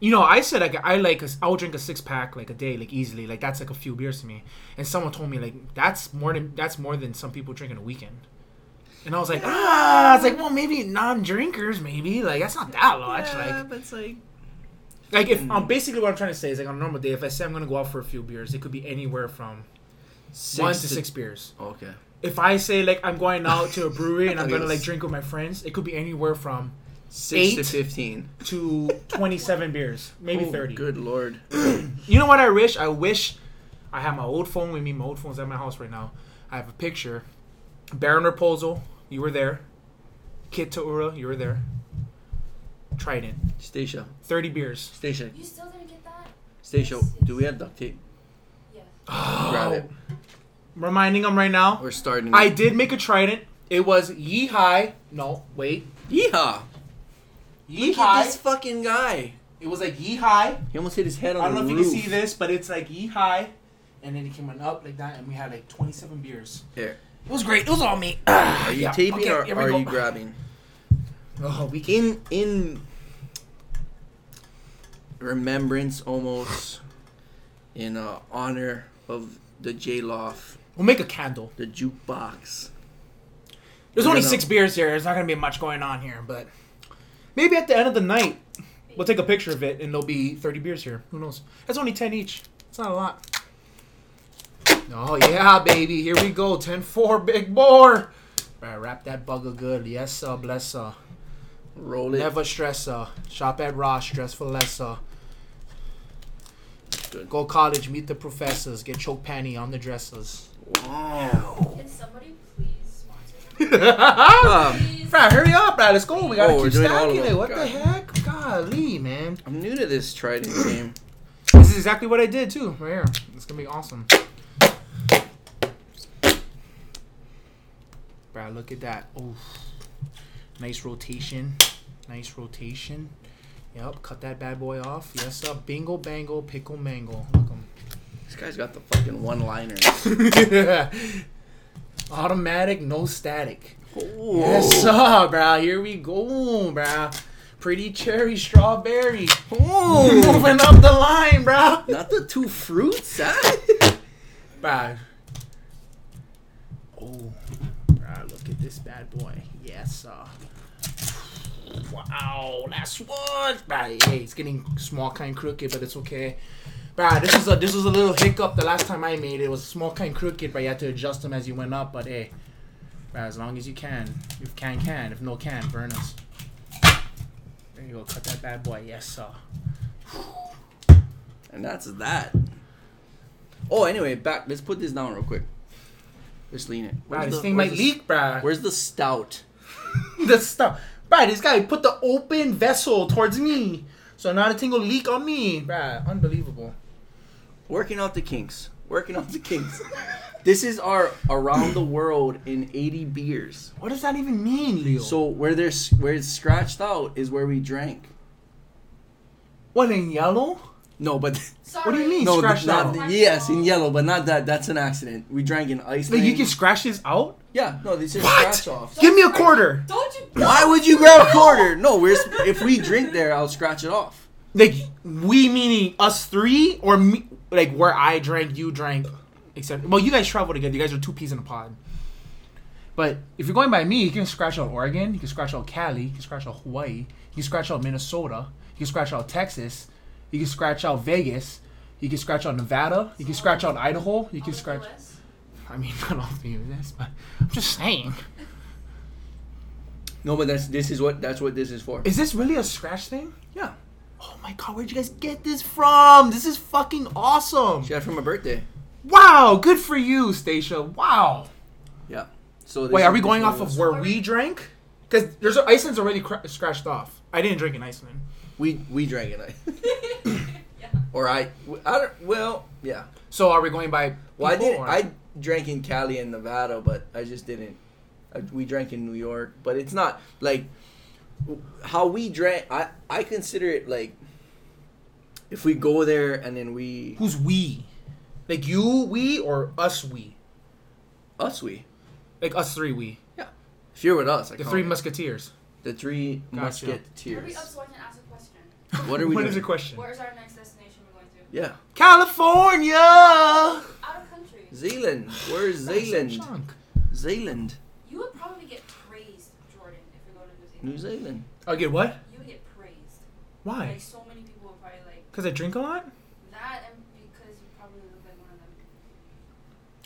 you know, I said like I like a, I'll drink a six pack like a day, like easily. Like that's like a few beers to me. And someone told me like that's more than that's more than some people drink in a weekend. And I was like, ah, it's like well maybe non-drinkers maybe like that's not that much. like but it's like like if um, basically what I'm trying to say is like on a normal day, if I say I'm gonna go out for a few beers, it could be anywhere from six one to six beers. Okay. If I say like I'm going out to a (laughs) brewery and I'm gonna like drink with my friends, it could be anywhere from Six to fifteen. to 27 beers, maybe Oh, 30. Good lord. (clears throat) You know what I wish? I wish I had my old phone with me. My old phone's at my house right now. I have a picture. Baron Raposo, you were there. Kid Taura, you were there. Trident, Stacia. 30 beers. Stacia. You still didn't get that? Stacia. Yes, Do we have duct tape? Yes. Grab it. Oh. Reminding them right now. We're starting. I did make a trident. It was yee high. No, wait. Yeehaw! Yee Look at this fucking guy. It was like yee high. He almost hit his head on I don't know the if you can see this, but it's like yee high. And then it came on up like that, and we had like 27 beers. Here. It was great. It was all me. Are you Yeah, taping okay, or are go. you grabbing? Oh, we can. In in remembrance, almost in uh, honor of the J Loft, We'll make a candle. the jukebox. There's We're only gonna- six beers here. There's not gonna be much going on here, but maybe at the end of the night we'll take a picture of it and there'll be 30 beers here. Who knows? That's only 10 each. It's not a lot. Oh yeah, baby. Here we go. 10-4, big bore. Right, wrap that bugger good. Yes, sir. Bless sir. Roll it. Never stress sir. Shop at Ross. Dress for less sir. Good. Go college. Meet the professors. Get choke panty on the dressers. Wow. Can somebody please sponsor? (laughs) Um, Please. Hurry up, Brad. Let's go. We gotta Oh, keep doing all of stacking it. What the heck? Golly, man. I'm new to this Trident game. This is exactly what I did too. Right here. It's gonna be awesome. Brad, look at that. Oh, nice rotation. Nice rotation. Yep, cut that bad boy off. Yes, sir. Bingo, bango, pickle, mango. Look 'em. This guy's got the fucking one-liner. (laughs) Automatic, no static. Whoa. Yes, sir, bro. Here we go, bro. Pretty cherry strawberry. Oh. (laughs) Moving up the line, bro. Not the two fruits, huh? (laughs) Bad. Oh, bruh, look at this bad boy. Yes, sir. Wow, that's what. Bruh, hey, it's getting small, kind, crooked, but it's okay. Bruh, this is a this was a little hiccup the last time I made it. It was small, kind, crooked, but you had to adjust them as you went up. But hey, bruh, as long as you can, if can, can. If no, can, burn us. There you go. Cut that bad boy. Yes, sir. And that's that. Oh, anyway, back. Let's put this down real quick. Just lean it. Bruh, Where's this the- thing where's might the- leak, bruh. Where's the stout? (laughs) the stuff. Bruh, this guy put the open vessel towards me. So not a tingle leak on me. Bruh, unbelievable. Working out the kinks. Working out the kinks. this is our around the world in 80 beers. What does that even mean, Leo? So where there's where it's scratched out is where we drank. What in yellow? No, but Sorry. do you mean? no, scratched not out. yes, in yellow, but not that. That's an accident. We drank in ice. Like you can scratch this out? Yeah, no, these are scratch offs. Don't Give me a quarter. Don't you? Why would you grab a quarter? No, we're if we drink there, I'll scratch it off. Like we meaning us three, or me, like where I drank, you drank, except well, you guys travel together. You guys are two peas in a pod. But if you're going by me, you can scratch out Oregon, you can scratch out Cali, you can scratch out Hawaii, you can scratch out Minnesota, you can scratch out Texas, you can scratch out Vegas, you can scratch out Nevada, you can scratch out Idaho, you can scratch. I mean, (laughs) not all of you this, but I'm just saying. No, but that's this is what that's what this is for. Is this really a scratch thing? Yeah, Oh my god, where'd you guys get this from? This is fucking awesome. she got it for my birthday. Wow, good for you, Stacia. Wow. Yeah. So this Wait, are we going off of where we drank? Because there's Iceland's already cra- scratched off. I didn't drink in Iceland. we we drank it? yeah. (laughs) or I I don't well yeah. So are we going by? Well, I did or- I drank in Cali and Nevada, but I just didn't. I, we drank in New York, but it's not like how we drank. I I consider it like if we go there and then we Who's we? Like you, we, or us, we? us we. Like us three, we. Yeah. If you're with us, I The call three it. musketeers. the three Gotcha. musketeers. Hurry up uh, so I can ask a question. What are we (laughs) What doing? is the question? Where's our next destination we're going to? Yeah, California. Out of country. Zealand. Where's Zealand? Chunk. Zealand, You would probably get praised, Jordan, if we go to New Zealand. New Zealand. Oh, get what? You would get praised. Why? Like so many people would probably like Because I drink a lot. that, and because you probably look like one of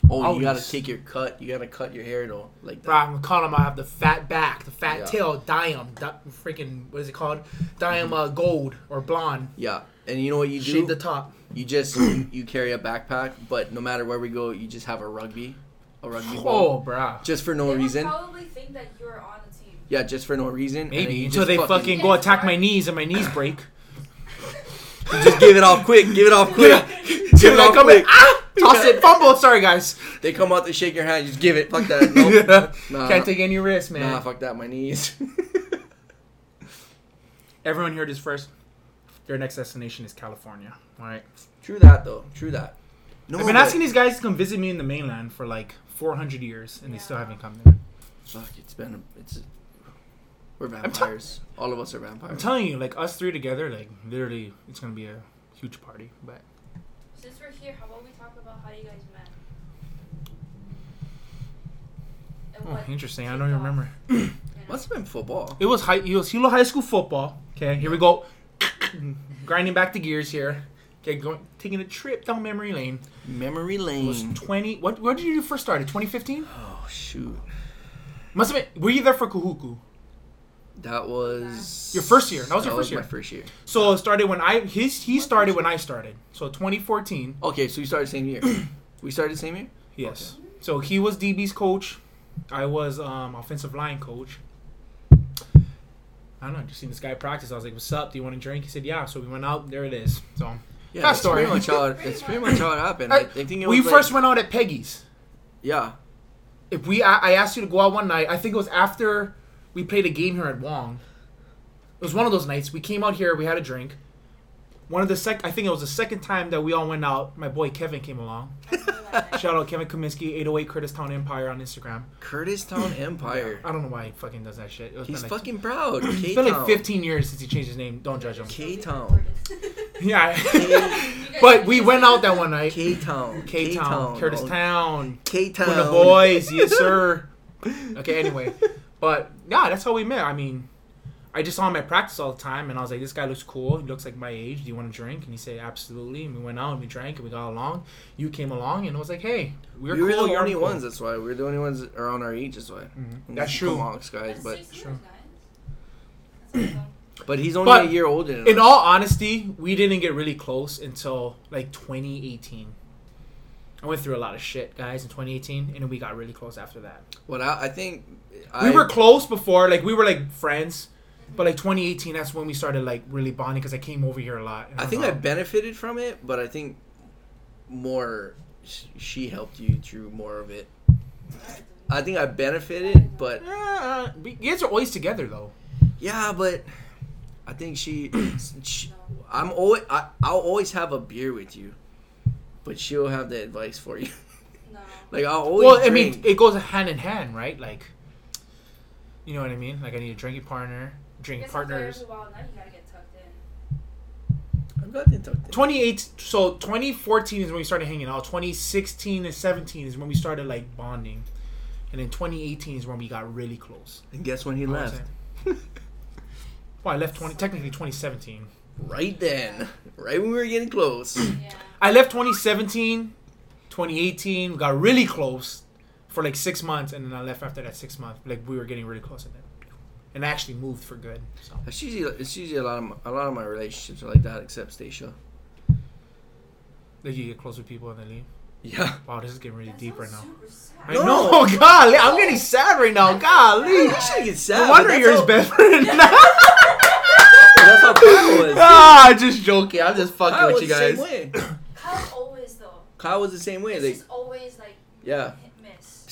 them. Oh, you gotta take your cut. You gotta cut your hair though, like that. Bro, I'm calling them. I have the fat back, the fat Yeah. tail, diam, di- freaking what is it called? Diam uh, gold or blonde. Yeah, and you know what you do? Shave the top. You just you, you carry a backpack, but no matter where we go, you just have a rugby, a rugby ball, Oh, bro. just for no they reason. would probably think that you're on the team. Yeah, just for no reason. Maybe you until just they fucking, go attack my knees and my knees break. just give it off quick. Give it off (laughs) quick. Give it I off come in, quick. ah, toss it, fumble. Sorry, guys. They come out to shake your hand. Just give it. Fuck that. (laughs) Nope. Nah, Can't take any risks, man. Nah, fuck that. My knees. (laughs) Everyone heard this first. Their next destination is California. All right. True that though. True that. No, I've been asking these guys to come visit me in the mainland for like 400 years, and they still haven't come there. Fuck, it's been. A, it's. We're t- vampires. All of us are vampires. I'm telling you, like us three together, like literally, it's gonna be a huge party. But Since we're here, how about we talk about how you guys met? Oh, interesting. I kicked don't even remember. (clears throat) Must have been football. It was high. It was Hilo High School football. Okay, here we go. (laughs) Grinding back the gears here. Okay, going taking a trip down memory lane. Memory It lane. was 20. What? Where did you first start? 2015. oh shoot. Must have been. Were you there for Kahuku? That was Your first year. That was your first my year. first year. So it started when I his he started when I started. So 2014. Okay, so we started the same year. (clears throat) we started the same year. Yes. So he was DB's coach. I was um, offensive line coach. I don't know. Just seen this guy practice. I was like, "What's up? Do you want a drink?" He said, "Yeah." So we went out. There it is. So Yeah, that's story. pretty much how it, that's pretty much how it (laughs) happened. I, I think it was we like- first went out at Peggy's. Yeah, If we, I, I asked you to go out one night. I think it was after we played a game here at Wong. It was one of those nights. We came out here. We had a drink. One of the sec. I think it was the second time that we all went out. My boy Kevin came along. I remember that night. (laughs) Shout out Kevin Kaminsky, 808 Kurtistown Empire on Instagram. Kurtistown (laughs) Empire. I don't know why he fucking does that shit. It was He's like, fucking proud. (clears throat) It's been like 15 years since he changed his name. Don't judge him. K Town. (laughs) Yeah. But we went out that one night. K oh. Town. K Town, Kurtistown, K Town. Kuna boys, yes sir. Okay, anyway, but yeah, that's how we met. I mean, I just saw him at practice all the time, and I was like, "This guy looks cool. He looks like my age. Do you want to drink?" And he said, "Absolutely." And we went out and we drank and we got along. You came along, and I was like, "Hey, we're We cool. were the you're only cool." ones. That's why we're the only ones around our age. That's why. Mhm. And That's true. Comox guys, but six True. years, guys. That's awesome. but he's only But a year older than In us. all honesty, we didn't get really close until like 2018. I went through a lot of shit, guys, in 2018, and then we got really close after that. What I, I think we were close before, like we were like friends, but like 2018, that's when we started like really bonding because I came over here a lot. and I was think I benefited from it, but I think more she helped you through more of it. I think I benefited, but Uh, we- you guys are always together though. yeah, but I think she, (clears throat) she I'm always I, I'll always have a beer with you, but she'll have the advice for you. No. (laughs) like I'll always. Well, I mean, it goes hand in hand, right? Like, you know what I mean? Like, I need a drinking partner, I drinking guess partners. every while now gotta get. I've got the tucked in. 28 so 2014 is when we started hanging out 2016 and 17 is when we started like bonding and then 2018 is when we got really close And guess when he I would left? say. (laughs) well i left 20 technically 2017 Right then, right when we were getting close. Yeah. i left 2017 2018 we got really close for like six months and then i left after that six months like we were getting really close and then and actually moved for good so It's usually it's usually a lot of my, a lot of my relationships are like that, except Stacia. like you get close with people and then leave Yeah. wow this is getting really That deep right now sad. I No. know, (laughs) god, I'm getting sad right now. Golly, You should get sad. no wonder you're his how- best friend. (laughs) That's how Kyle was. ah, I'm just joking. I'm just fucking Kyle with was you the guys. same way. Kyle always though. Kyle was the same way. It's Like just always like yeah, hit miss.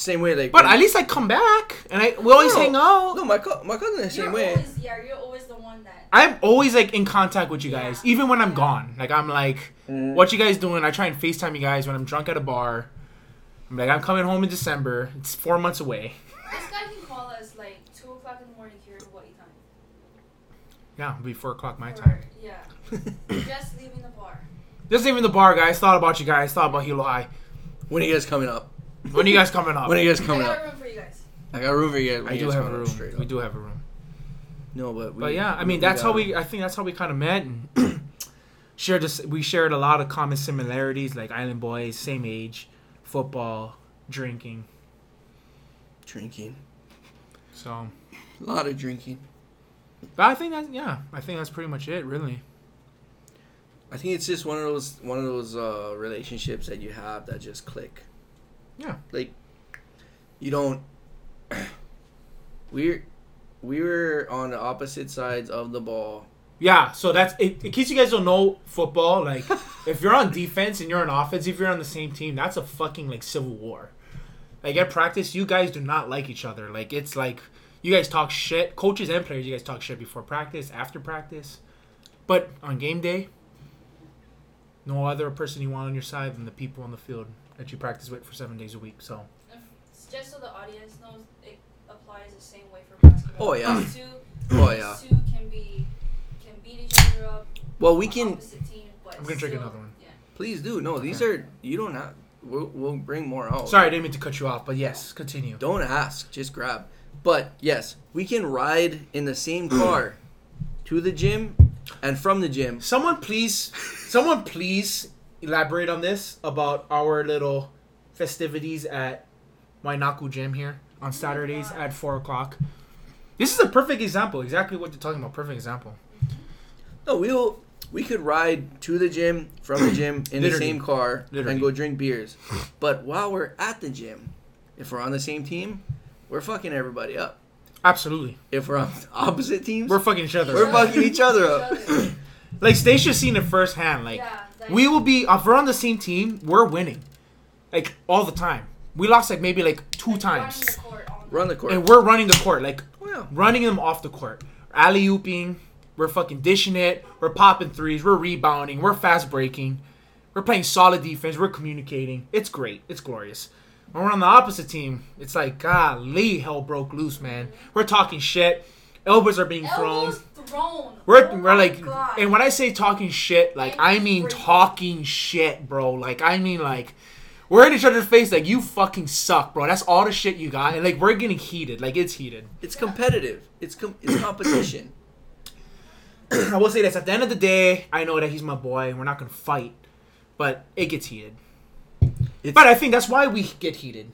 Same way. Like But at least I come back and I we always No. hang out. no, my co- my cousin the same You're way. always yeah. You're always the one that. I'm always like in contact with you guys, Yeah. even when I'm gone. Like I'm like, Mm. what you guys doing? I try and Facetime you guys when I'm drunk at a bar. I'm like, I'm coming home in December. It's four months away. This guy can call us like two o'clock in the morning here in Hawaii time. Yeah, it'll be four o'clock my Or- time. Yeah. (laughs) Just leaving the bar. Just even the bar, guys. Thought about you guys. Thought about Hilo High. When are you guys coming up? When are you guys coming up? When are you guys I coming got up? a room for you guys. I got room for you guys. when I do have a room. We do have a room. No, but we, But yeah, I mean we that's how we. I think that's how we kind of met and (clears throat) shared. This, we shared a lot of common similarities, like Island Boys, same age, football, drinking. drinking. So, A lot of drinking. but I think that yeah, I think that's pretty much it, really. I think it's just one of those one of those uh, relationships that you have that just click. Yeah. Like you don't we're we were on the opposite sides of the ball. Yeah, so that's it, in case you guys don't know football. Like, (laughs) if you're on defense and you're on offense, if you're on the same team, that's a fucking like civil war. Like at practice, you guys do not like each other. Like it's like you guys talk shit. Coaches and players, you guys talk shit before practice, after practice, but on game day, no other person you want on your side than the people on the field that you practice with for seven days a week. So If- Just so the audience knows, it applies the same way for basketball. Oh, yeah. These (clears throat) two, Oh yeah. two can be can beat each other up. Well, we can Opposite team, I'm gonna drink another one. Yeah. please do. No, these Okay. are you don't have. We'll, we'll bring more out. sorry, I didn't mean to cut you off, but yes, continue. Don't ask, just grab. But yes, we can ride in the same (clears throat) car to the gym and from the gym. Someone please, someone please elaborate on this about our little festivities at Wainaku Gym here on Saturdays God. at four o'clock. This is a perfect example. Exactly what you're talking about. Perfect example. No, we'll we could ride to the gym from the gym in the same car Literally. and go drink beers. But while we're at the gym, if we're on the same team, we're fucking everybody up. Absolutely, If we're on opposite teams, we're we're, fucking each other. We're fucking each other up. Each other. like Stacia's seen it firsthand. Like yeah, like, we will be if we're on the same team, we're winning, like all the time. We lost like maybe like two like, times, the court Run the court. and we're running the court. Like Oh, running them off the court. Alley ooping. We're fucking dishing it. We're popping threes. We're rebounding. We're fast breaking. We're playing solid defense. We're communicating. It's great. It's glorious. When we're on the opposite team, it's like, golly, hell broke loose, man. We're talking shit. Elbows are being. Elbows thrown. We're, Oh we're like, God. and when I say talking shit, like, I mean Breaking. talking shit, bro. Like, I mean, like, we're in each other's face, like, you fucking suck, bro. That's all the shit you got. And, like, we're getting heated. Like, it's heated. It's competitive. It's com- it's competition. (clears throat) I will say this: at the end of the day, I know that he's my boy, and we're not gonna fight, but it gets heated. It's, But I think that's why we get heated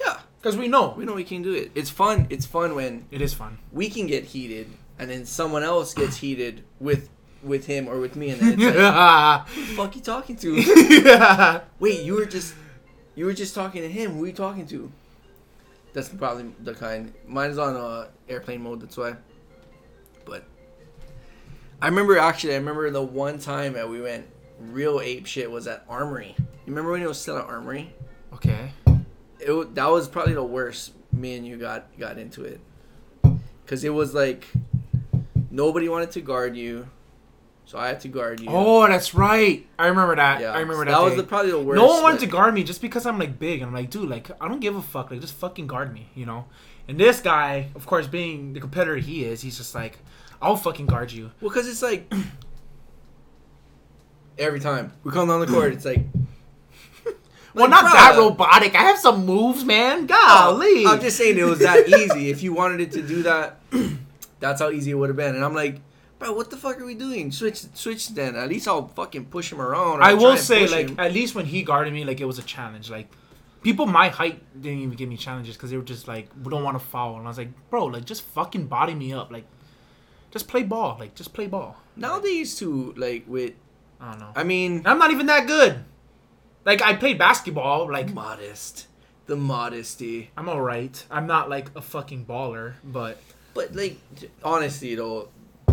yeah, because we know we know we can do it. It's fun. It's fun when it is fun. we can get heated and then someone else gets heated with with him or with me and then it's like, (laughs) who the fuck you talking to? Wait, you were just you were just talking to him. Who are you talking to? That's probably the kind. Mine's on uh, airplane mode. That's why. But I remember actually. I remember the one time that we went real ape shit was at Armory. You remember when it was still at Armory? okay. It that was probably the worst. Me and you got got into it because it was like nobody wanted to guard you. so I had to guard you. Oh, that's right. I remember that. yeah, I remember so that. that was the, probably the worst. no one wanted to guard me just because I'm like big. And I'm like, dude, like I don't give a fuck. Like just fucking guard me, you know. And this guy, of course, being the competitor he is, he's just like, I'll fucking guard you. Well, because it's like (coughs) every time we come down the court, it's like. (coughs) Well, not bruh, that robotic. I have some moves, man. Oh, Golly. I'm just saying it was that easy. If you wanted it to do that, (coughs) that's how easy it would have been. And I'm like, bro, what the fuck are we doing? Switch, switch. Then at least I'll fucking push him around. or I will say, like, him. at least when he guarded me, like it was a challenge. Like, people my height didn't even give me challenges because they were just like, we don't want to foul. And I was like, bro, like just fucking body me up. Like, just play ball. Like, just play ball. nowadays too, like with, I don't know. I mean, I'm not even that good. Like, I played basketball. Like, modest, the modesty. I'm alright. I'm not like a fucking baller, but But like, honestly though,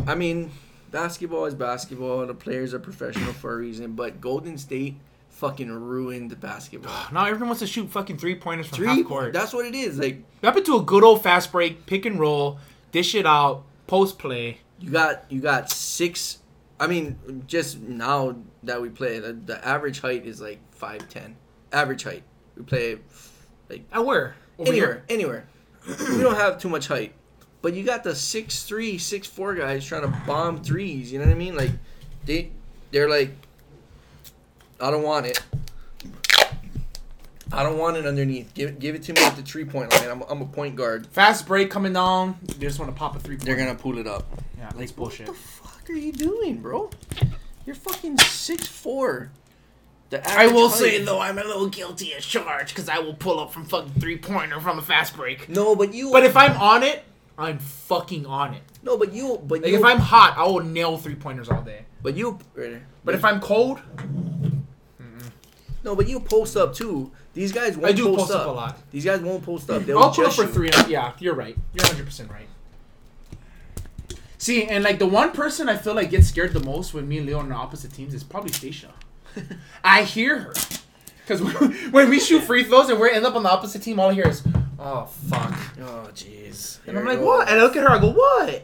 I mean, basketball is basketball. The players are professional for a reason. But Golden State fucking ruined basketball. (sighs) now everyone wants to shoot fucking three pointers from Three, half court. that's what it is. Like Up into a good old fast break, pick and roll, dish it out, post play. you got you got six. I mean, just now that we play, the, the average height is like five ten. Average height. We play At where? Over anywhere, here. anywhere. (clears throat) we don't have too much height, but you got the six three, six four guys trying to bomb threes. You know what I mean? Like they, they're like, I don't want it. I don't want it underneath. Give give it to me at the three point line. I'm, I'm a point guard. Fast break coming down. They just want to pop a three. They're gonna pull it up. Yeah, Like bullshit. What the fuck are you doing, bro? You're fucking six four. I will height- say though, I'm a little guilty as charged because I will pull up from fucking three pointer from a fast break. No, but you. But if I'm on it, I'm fucking on it. no, but you. But Like you. if I'm hot, I will nail three pointers all day. But you. But if I'm cold, No, but you post up too. These guys won't I do post, post up. up a lot. These guys won't post up. They'll I'll pull up for three. Yeah, you're right. You're 100 percent right. See, and like the one person I feel like gets scared the most when me and Leo are on opposite teams is probably Stacia. (laughs) I hear her because (laughs) when we shoot free throws and we end up on the opposite team, all I hear is, "Oh fuck," Oh jeez. and I'm like, "What?" And I look at her, I go, "What?"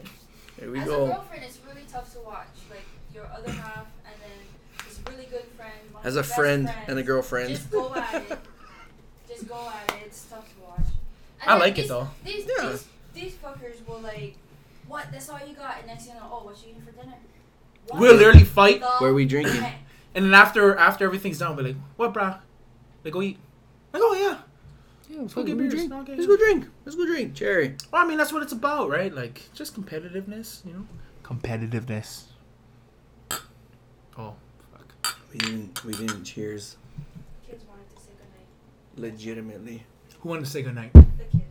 Here we As a girlfriend, it's really tough to watch. Like your other half, and then this really good friend. one As your a best friend friends, and a girlfriend. Just go at it. Just go at it. It's tough to watch. And I then like it though. These, Yeah. these these fuckers will like, what? That's all you got? And next thing you know, oh, what you eating for dinner? What We'll literally fight, the Where we drinking? (laughs) and then after after everything's done, we're like, "What, brah? Like, go eat." Like, "Oh yeah." Yeah, let's go go get get beers. drink. Okay, Let's go drink. Let's go drink. Cherry. Well, I mean, that's what it's about, right? Like, just competitiveness, you know? Competitiveness. Oh, fuck. We didn't. We didn't cheers. Kids wanted to say goodnight. Legitimately. Who wanted to say goodnight? The kids.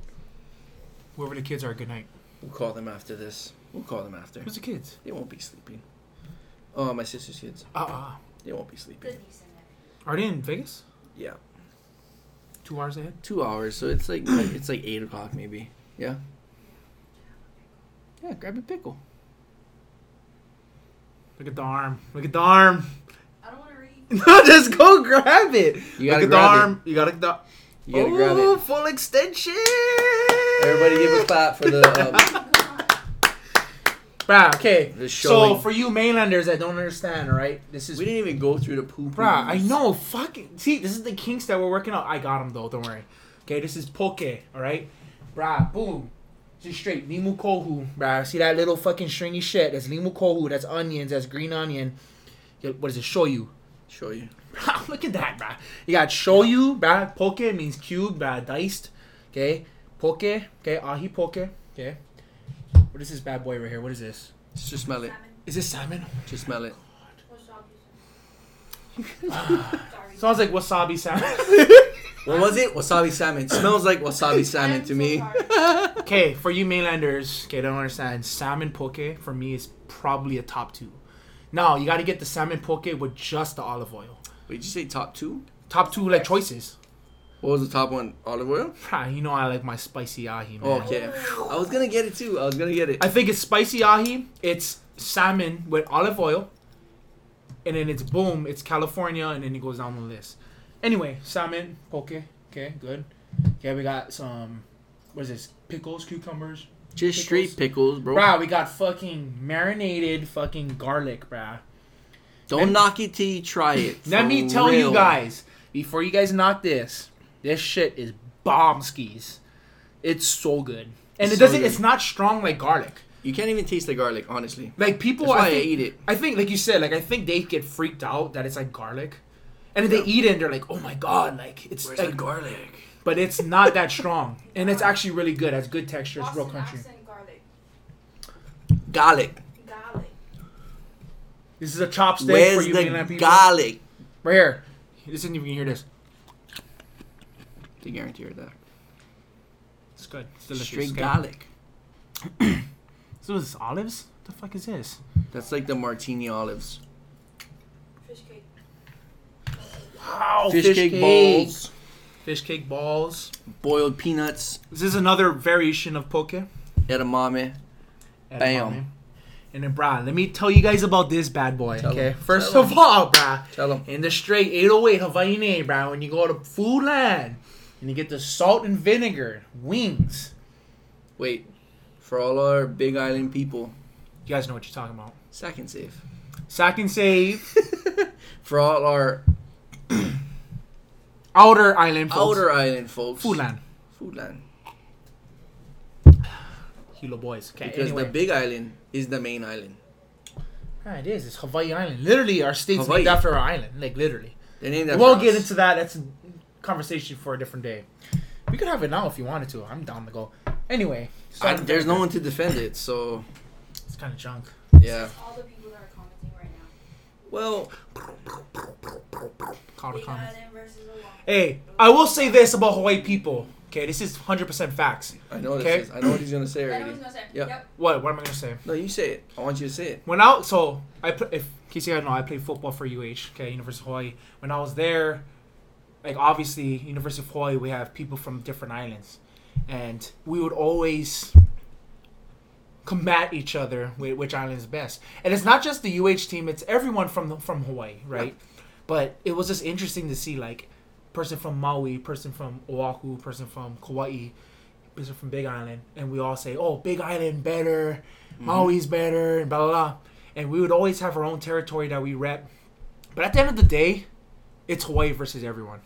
Whoever the kids are, goodnight. We'll call them after this. We'll call them after. Who's the kids? They won't be sleeping. Oh, my sister's kids. Uh, uh They won't be sleeping. niece. Are they in Vegas? Yeah. Two hours ahead? Two hours, so it's like it's like eight o'clock maybe. Yeah. Yeah. Grab a pickle. Look at the arm. Look at the arm. I don't want to read. (laughs) no, just go grab it. You gotta Look at the grab it. arm. You gotta the. You gotta grab Ooh, it. Full extension. Everybody give a clap for the. Um, (laughs) Bruh, okay. So for you mainlanders that don't understand, all right, this is we didn't even go through the poop. Bruh, I know. Fucking see, this is the kinks that we're working out. I got them though. Don't worry. Okay, this is poke. All right, bruh. Boom. Just straight limu kohu, bruh. See that little fucking stringy shit? That's limu kohu. That's onions. That's green onion. What does it show you? Show you. (laughs) Bruh, Look at that, bruh. You got shoyu, bruh. Poke means cube, bruh. Diced. Okay. Poke. Okay. Ahi poke. Okay. What is this bad boy right here? What is this? Just smell it. Salmon. Is this salmon? Just smell it. What's ah. (laughs) Sorry. Sounds like wasabi salmon. (laughs) What was it? Wasabi salmon. smells like wasabi salmon to me. Okay, for you mainlanders, okay, don't understand. Salmon poke for me is probably a top two. Now you got to get the salmon poke with just the olive oil. Wait, did you say top two? Top two like choices. What was the top one? Olive oil? (laughs) Ah, You know I like my spicy ahi, man. Oh, okay. I was gonna get it too. I was gonna get it. I think it's spicy ahi. It's salmon with olive oil, and then it's boom. It's California, and then it goes down the list. Anyway, salmon poke. Okay, good. Okay, we got some. What is this? Pickles, cucumbers, Just straight pickles, bro. Bruh, we got fucking marinated fucking garlic, bruh. Don't knock it till you try it. Let me tell real. you guys, before you guys knock this, this shit is bomb skis. It's so good. And It's it doesn't good. it's not strong like garlic. You can't even taste the garlic, honestly. Like people That's why I, I, eat it. I think like you said, like I think they get freaked out that it's like garlic. And then they eat it and they're like, "Oh my god, like it's Where's like the garlic? but it's not that (laughs) strong. And it's actually really good. Has good texture. It's real Boston crunchy. accent garlic. Garlic. Garlic. This is a chopstick for Where's you the garlic? Right here. Listen if you can hear this. To guarantee her that. It's good. It's delicious. Straight okay? garlic. (clears throat) So is this olives? What the fuck is this? That's like the martini olives. Fish cake. Wow, fish, cake, balls, Fish cake balls. boiled peanuts, This is another variation of poke. edamame. Bam. And then, brah, let me tell you guys about this bad boy. Tell okay, 'em. first Tell of all, brah, Tell them. in the straight 808 Hawaii, brah, when you go to Foodland and you get the salt and vinegar wings, Wait. For all our Big Island people, you guys know what you're talking about. sack and save. Sack and save, (laughs) For all our (clears throat) outer island, folks. outer island folks, Food Land, Foodland. Hilo boys. Okay, Because anyway. the Big Island is the main island. Ah, it is. It's Hawaii Island. Literally, our state's Hawaii. named after our island. Like literally. They named that. We won't get into that. That's a conversation for a different day. We could have it now if you wanted to. I'm down to go. Anyway, I, there's no one to defend it, so It's kind of junk. yeah. All the people that are commenting right now. Well, Call to Big comments. Island versus Oahu. Hey, I will say this about Hawaii people. Okay, this is 100% facts. I know this Okay. is. I know what he's gonna say I know what already. he's gonna say. Yep. Yep. What? What am I gonna say? No, you say it. I want you to say it. When I so I pl- if in case you don't know, I played football for UH. Okay, University of Hawaii. When I was there, like obviously University of Hawaii, we have people from different islands, and we would always combat each other with which island is best. And it's not just the UH team; it's everyone from the, from Hawaii, right? But it was just interesting to see like person from Maui, person from Oahu, person from Kauai, person from Big Island, and we all say, "Oh, Big Island better, Maui's better," and blah blah blah. And we would always have our own territory that we rep. But at the end of the day, it's Hawaii versus everyone.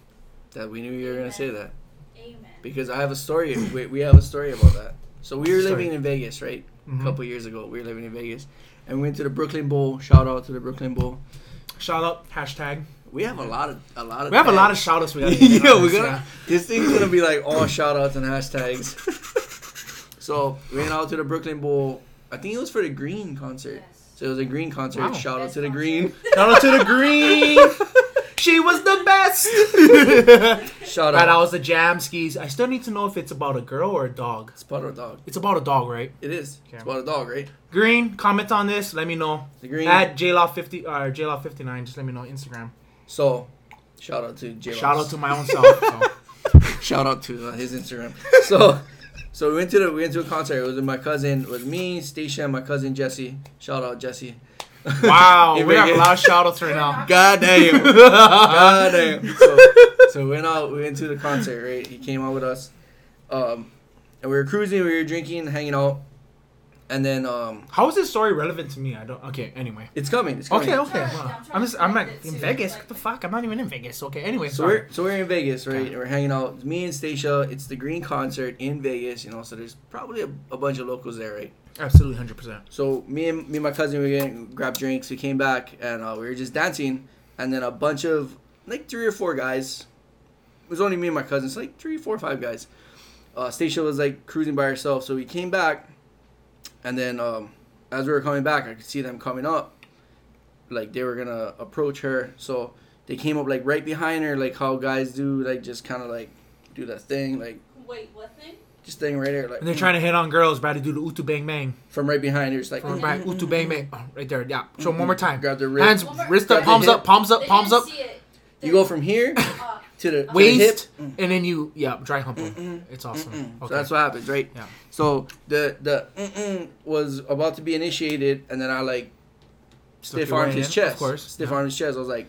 That we knew you were gonna say that Amen. because I have a story. we, we have a story about that. So we were Story. living in Vegas, right? Mhm. A couple years ago, we were living in Vegas, and we went to the Brooklyn Bowl. Shout out to the Brooklyn Bowl. Shout out hashtag. We have a lot of a lot of. We have a lot of tags. shout outs we gotta Yo, get on we're this, gonna. This thing's gonna be like all (laughs) shout outs and hashtags. so we went out to the Brooklyn Bowl. I think it was for the Green concert. Yes. So it was a Green concert. Wow. Shout out to the concert. Green. Shout out to the green. (laughs) she was the best. Shout out! right, I was the jam skis. I still need to know if it's about a girl or a dog. It's about a dog. It's about a dog, right? It is. Okay. It's about a dog, right? Green, comment on this. Let me know. The Green. At JLaw50 or JLaw59. Just let me know Instagram. So, shout out to J. Shout out to my own self. So. (laughs) shout out to uh, his Instagram. So, so we went to the we went to a concert. It was with my cousin, it was me, Stacia, and my cousin Jesse. Shout out Jesse. (laughs) Wow, we have a lot of shout outs right now. God damn. (laughs) God damn. So, so we went out. We went to the concert. Right, he came out with us, um, and we were cruising. We were drinking, hanging out, and then um, How is this story relevant to me? I don't. Okay, anyway. it's coming. It's coming. Okay, okay. trying wow. I'm trying I'm to just. I'm not connect it in to, Vegas. like- What the fuck? I'm not even in Vegas. Okay. Anyway, So sorry. we're so we're in Vegas, right? And we're hanging out. It's Me and Stacia. It's the Green concert in Vegas. You know, so there's probably a, a bunch of locals there, right? Absolutely, hundred percent. So me and me and my cousin we were getting grab drinks. We came back and uh, we were just dancing, and then a bunch of like three or four guys. It was only me and my cousin. cousins, like three, four, five guys. Uh, Stacia was like cruising by herself, so we came back, and then um, as we were coming back, I could see them coming up, like they were gonna approach her. So they came up like right behind her, like how guys do, like just kind of like do that thing, like Wait, what thing? just staying right there, like And they're trying to hit on girls, about to do the utu bang bang. from right behind her, just like From back, utu bang bang. Oh, right there. Yeah. Show 'em one more time. grab the wrist. Hands, wrist up, palms up, palms up, palms up. You go from here (laughs) to the to waist, the hip. and then you, yeah, dry hump 'em. Mm-mm. It's awesome. Mm-mm. Okay. So that's what happens, right? Yeah. So the the was about to be initiated, and then I like Stuck stiff your armed his in, chest. Of course. Stiff yeah. armed his chest. I was like,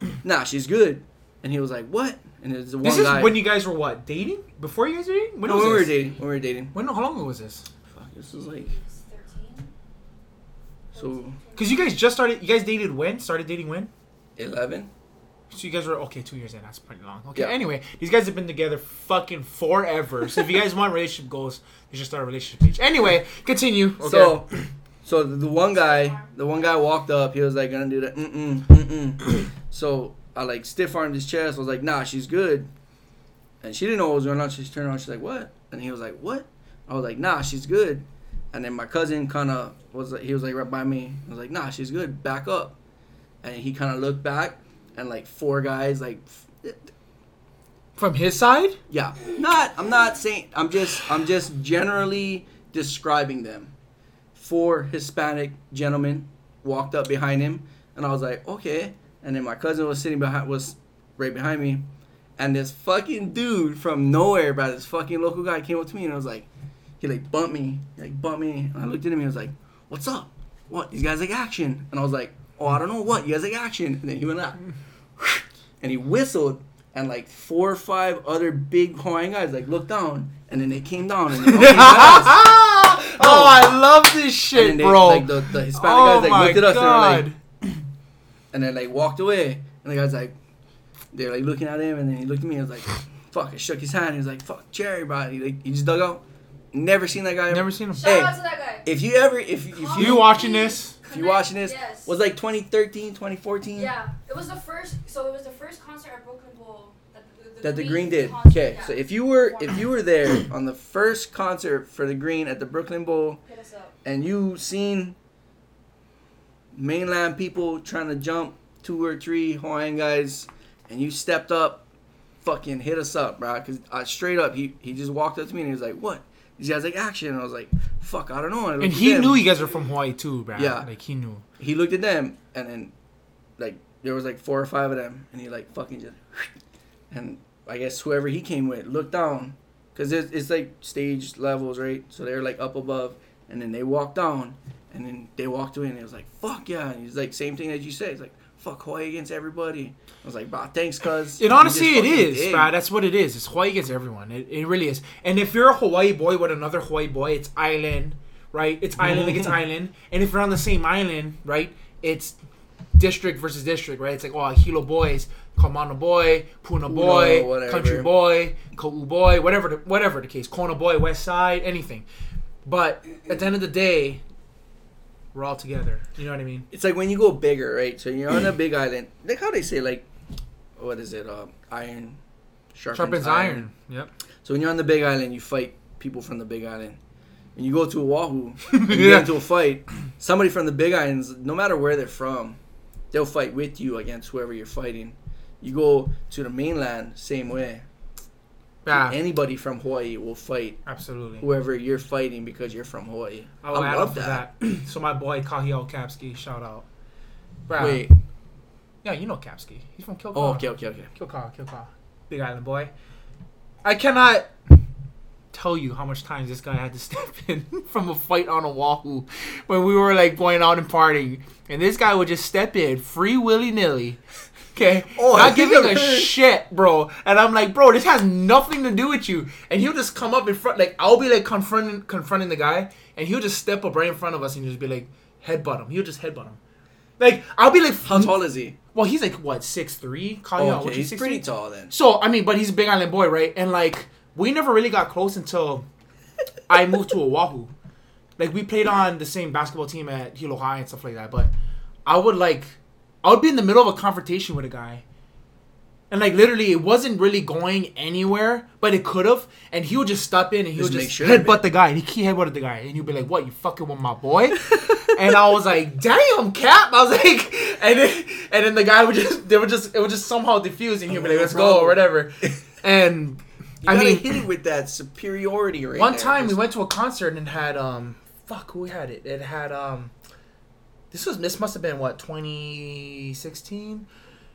(clears throat) Nah, she's good. And he was like, What? And it's the one This is guy. when you guys were what dating? Before you guys were dating? When no, was when we were this? dating. When we were dating. When? How long ago was this? Fuck, This was like so Because you guys just started. You guys dated when? Started dating when? eleven. So you guys were okay, two years in. That's pretty long. Okay. Yeah. Anyway, these guys have been together fucking forever. So if you guys want relationship goals, you should start a relationship page. Anyway, continue. Okay. So, so the one guy, the one guy walked up. He was like gonna do that." mm mm mm mm. (coughs) So I like stiff armed his chest. I was like, nah, she's good. And she didn't know what was going on. She turned around. She's like, what? And he was like, what? I was like, nah, she's good. And then my cousin kind of was like, he was like right by me. I was like, nah, she's good. Back up. And he kind of looked back, and like four guys like from his side, yeah, not. I'm not saying. I'm just. I'm just generally describing them. Four Hispanic gentlemen walked up behind him, and I was like, okay. And then my cousin was sitting behind, was right behind me, and this fucking dude from nowhere, by this fucking local guy came up to me, and I was like, he like bumped me, he, like bumped me, and I looked at him, and I was like, what's up? What? These guys like action, and I was like, oh, I don't know what. You guys like action, and then he went out, (laughs) and he whistled and like four or five other big Hawaiian guys like looked down, and then they came down and they all came at us. (laughs) Oh, oh, I love this shit, and they, bro. Like the, the Hispanic oh guys like looked at us god. and they were like, oh (clears throat) and then like walked away, and the guys like, they're like looking at him, and then he looked at me, and was like, (sighs) fuck, I shook his hand, he was like, fuck, Jerry, bro, he, like, he just dug out. Never seen that guy. Never seen him. Shout Hey, out to that guy. If you ever, if if you, You watching this? If you're watching this, Yes. was like 2013, 2014. Yeah, it was the first. So it was the first concert at Brooklyn Bowl that the, that the Green did. concert, Okay, yeah. so if you were if you were there (coughs) on the first concert for the Green at the Brooklyn Bowl, hit us up. and you seen mainland people trying to jump two or three Hawaiian guys, and you stepped up, fucking hit us up, bro. Cause I, straight up, he he just walked up to me and he was like, "What?" These guys like action, and I was like, "Fuck, I don't know." Looked And he knew you guys were from Hawaii too, bro. Yeah. Like he knew. He looked at them, and then like there was like four or five of them, and he like fucking just, (laughs) and I guess whoever he came with looked down, cause it's, it's like stage levels, right? So they're like up above, and then they walked down, and then they walked away, and it was like fuck yeah, and he's like same thing that you said, it's like fuck Hawaii against everybody. I was like, bro, thanks, cuz. And honestly, it is, did." bro. That's what it is. It's Hawaii against everyone. It, it really is. And if you're a Hawaii boy with another Hawaii boy, it's island, right? It's island against (laughs) island. And if you're on the same island, right, it's district versus district, right? It's like, oh, Hilo boys, Kamana boy, Puna boy, whatever. Country boy, Kau boy, whatever, the, whatever the case, Kona boy, West Side, anything. But at the end of the day, we're all together. You know what I mean? It's like when you go bigger, right? So you're on a big island, like how they say, like, what is it? Um, iron sharpens, Sharpens iron. Yep. So when you're on the Big Island, you fight people from the Big Island. When you go to Oahu, (laughs) and you Yeah. get into a fight, somebody from the Big Islands, no matter where they're from, they'll fight with you against whoever you're fighting. You go to the mainland, same way. Yeah. Anybody from Hawaii will fight Absolutely. whoever you're fighting because you're from Hawaii. Oh, I, will I add love that. that. (clears throat) so my boy Kahiel Kapski, shout out. Bruh. Wait. Yeah, you know Kapski. He's from Kilcaw. Oh, okay, okay, okay. Kilcaw, Kilcaw. Big Island boy. I cannot tell you how much times this guy had to (laughs) step in from a fight on Oahu when we were like going out and partying. And this guy would just step in free willy nilly. Okay, Oh, not giving a shit, bro. And I'm like, bro, this has nothing to do with you. And he'll just come up in front, like I'll be like confronting confronting the guy, and he'll just step up right in front of us and just be like, headbutt him. He'll just headbutt him. Like I'll be like, How tall is he? Well, he's like what six three. Oh, okay, he's pretty tall then. So I mean, but he's a Big Island boy, right? And like we never really got close until (laughs) I moved to Oahu. Like we played on the same basketball team at Hilo High and stuff like that. But I would like, I would be in the middle of a confrontation with a guy, and like literally, it wasn't really going anywhere, but it could have. And he would just step in and he Just would make just sure, headbutt the guy. And he he headbutted the guy, and he'd be like, "What? You fucking with my boy?" (laughs) and I was like, "Damn, Cap!" I was (laughs) like, and then and then the guy would just they would just it would just somehow diffuse, and he'd be like, "Let's go" or whatever. (laughs) And You I gotta mean, hit it with that superiority right one there. time we went to a concert and had um fuck who had it? It had um this was this must have been what 2016.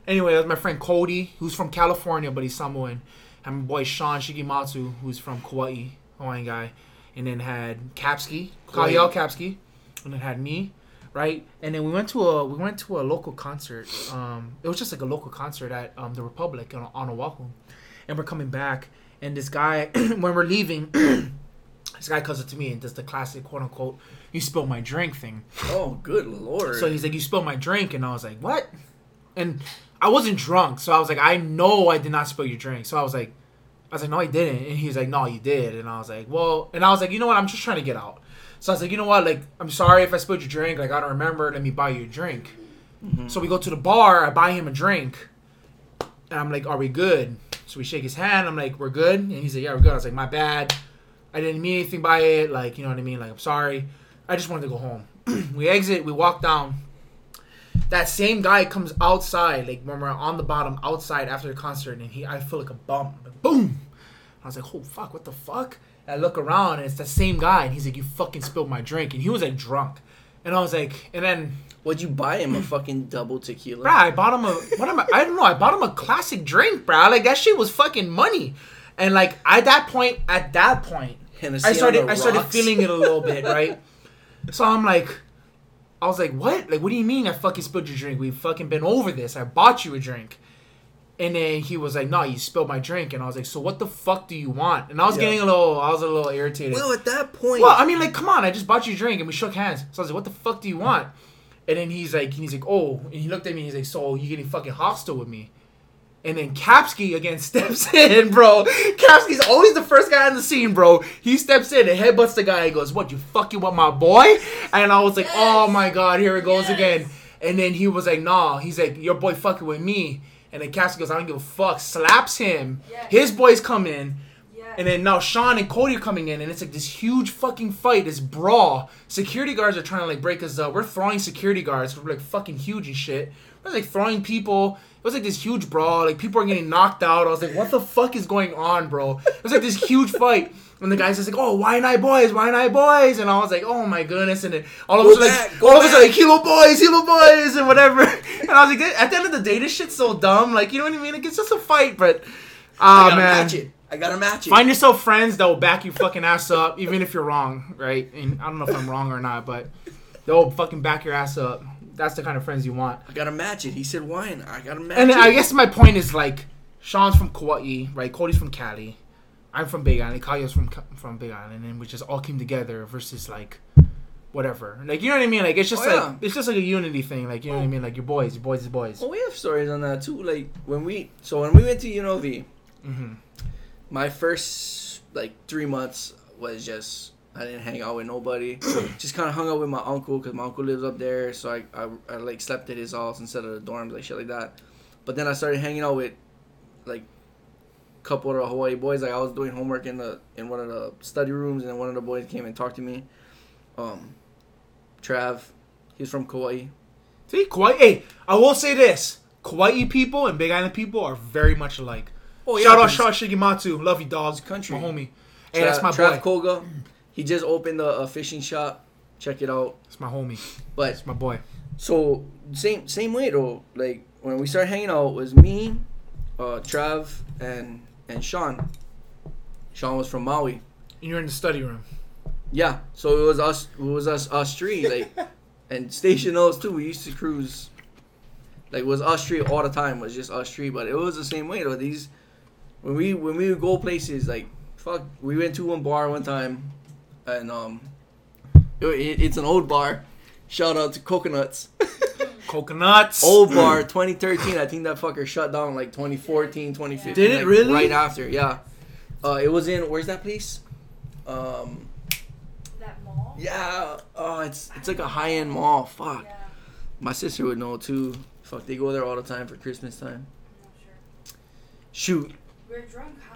Anyway, that was my friend Cody, who's from California but he's Samoan, and my boy Sean Shigematsu, who's from Kauai, Hawaiian guy, and then had Kapski, Kauai. Kyle Kapski, and then had me, right? And then we went to a we went to a local concert. Um, it was just like a local concert at um, the Republik on, on Oahu, and we're coming back, and this guy (clears throat) when we're leaving. (clears throat) This guy comes up to me and does the classic quote unquote "you spilled my drink" thing. Oh, good lord. So he's like, "You spilled my drink," and I was like, "What?" And I wasn't drunk, so I was like, "I know I did not spill your drink." So I was like, "I was like, no, I didn't," and he's like, "No, you did," and I was like, "Well," and I was like, "You know what? I'm just trying to get out." So I was like, "You know what? Like, I'm sorry if I spilled your drink. Like, I don't remember. Let me buy you a drink." Mm-hmm. So we go to the bar. I buy him a drink, and I'm like, "Are we good?" So we shake his hand. I'm like, "We're good," and he's like, "Yeah, we're good." I was like, "My bad. I didn't mean anything by it. Like, you know what I mean? Like, I'm sorry. I just wanted to go home." (clears throat) we exit. We walk down. That same guy comes outside, like when we're on the bottom outside after the concert, and he, I feel like a bump. Like, boom. I was like, "Oh fuck, what the fuck?" And I look around, and it's the same guy, and he's like, "You fucking spilled my drink," and he was like drunk, and I was like, and then What'd you buy him? A fucking double tequila? Bruh, I bought him a what am I? I don't know. I bought him a classic drink, bruh. Like that shit was fucking money. And like at that point, at that point, Hennessy I started I started feeling it a little bit, (laughs) right? So I'm like, I was like, what? Like, what do you mean I fucking spilled your drink? We've fucking been over this. I bought you a drink. And then he was like, no, you spilled my drink. And I was like, so what the fuck do you want? And I was Yeah. getting a little, I was a little irritated. Well, at that point, Well, I mean, like, come on, I just bought you a drink and we shook hands. So I was like, what the fuck do you want? And then he's like, he's like, oh, and he looked at me and he's like, so you getting fucking hostile with me? And then Kapsky again (laughs) steps in, bro. Kapsky's always the first guy on the scene, bro. He steps in and headbutts the guy and goes, what, you fucking with my boy? And I was like, oh my god, here it goes Yes. again. And then he was like, nah. He's like, your boy fucking with me. And then Kapsky goes, I don't give a fuck. Slaps him. Yeah. His boys come in. And then now Sean and Cody are coming in, and it's like this huge fucking fight, this brawl. Security guards are trying to like break us up. We're throwing security guards. We're like fucking huge and shit. We're like throwing people. It was like this huge brawl. Like people are getting knocked out. I was like, what the fuck is going on, bro? It was like this huge fight. And the guy's just like, oh, why not boys? Why not boys? And I was like, oh my goodness. And then all of a sudden, like, back, all of are back. like, Hilo boys, Hilo boys, and whatever. And I was like, at the end of the day, this shit's so dumb. Like, you know what I mean? Like, it's just a fight, but. I Ah gotta man. match it. I gotta match it. Find yourself friends that will back you fucking ass up, even if you're wrong, right? And I don't know if I'm wrong or not, but they'll fucking back your ass up. That's the kind of friends you want. I gotta match it. He said wine. I gotta match And it. I guess my point is like, Sean's from Kauai, right? Cody's from Cali. I'm from Big Island. Kaya's from from Big Island, and we just all came together versus like, whatever. Like you know what I mean? Like it's just Oh, like yeah. it's just like a unity thing. Like you know what I mean? Like your boys, your boys, your boys. Well, we have stories on that too. Like when we, so when we went to UNLV, hmm my first like three months was just I didn't hang out with nobody. (clears throat) just kind of hung out with my uncle because my uncle lives up there. So I, I, I like slept at his house instead of the dorms, like shit like that. But then I started hanging out with like a couple of the Hawaii boys. Like I was doing homework in the in one of the study rooms, and one of the boys came and talked to me. Um, Trav, he's from Kauai. See, Kauai. Hey, I will say this: Kauai people and Big Island people are very much alike. Oh yeah. Shout out Shaw Shigematsu. Love you, dogs. country. My homie. Hey, that's my Trav boy. Koga. (clears throat) He just opened a, a fishing shop. Check it out. It's my homie. But it's my boy. So same same way though. Like when we started hanging out, it was me, uh, Trav, and and Sean. Sean was from Maui. And you're in the study room. Yeah. So it was us. It was us. Us three. Like, (laughs) and Station O's too. We used to cruise. Like it was us three all the time. It was just us three. But it was the same way though. These when we when we would go places like fuck. We went to one bar one time, and um, it, it- it's an old bar. Shout out to Coconuts. (laughs) Coconuts. Old bar 2013. I think that fucker shut down like 2014, 2015. Did it like, really? Right after, yeah. Uh, it was in where's that place? Um, that mall. yeah. Oh, it's it's like a high end mall. Fuck. Yeah. My sister would know too. Fuck, they go there all the time for Christmas time. I'm not sure. Shoot. We were drunk half of the like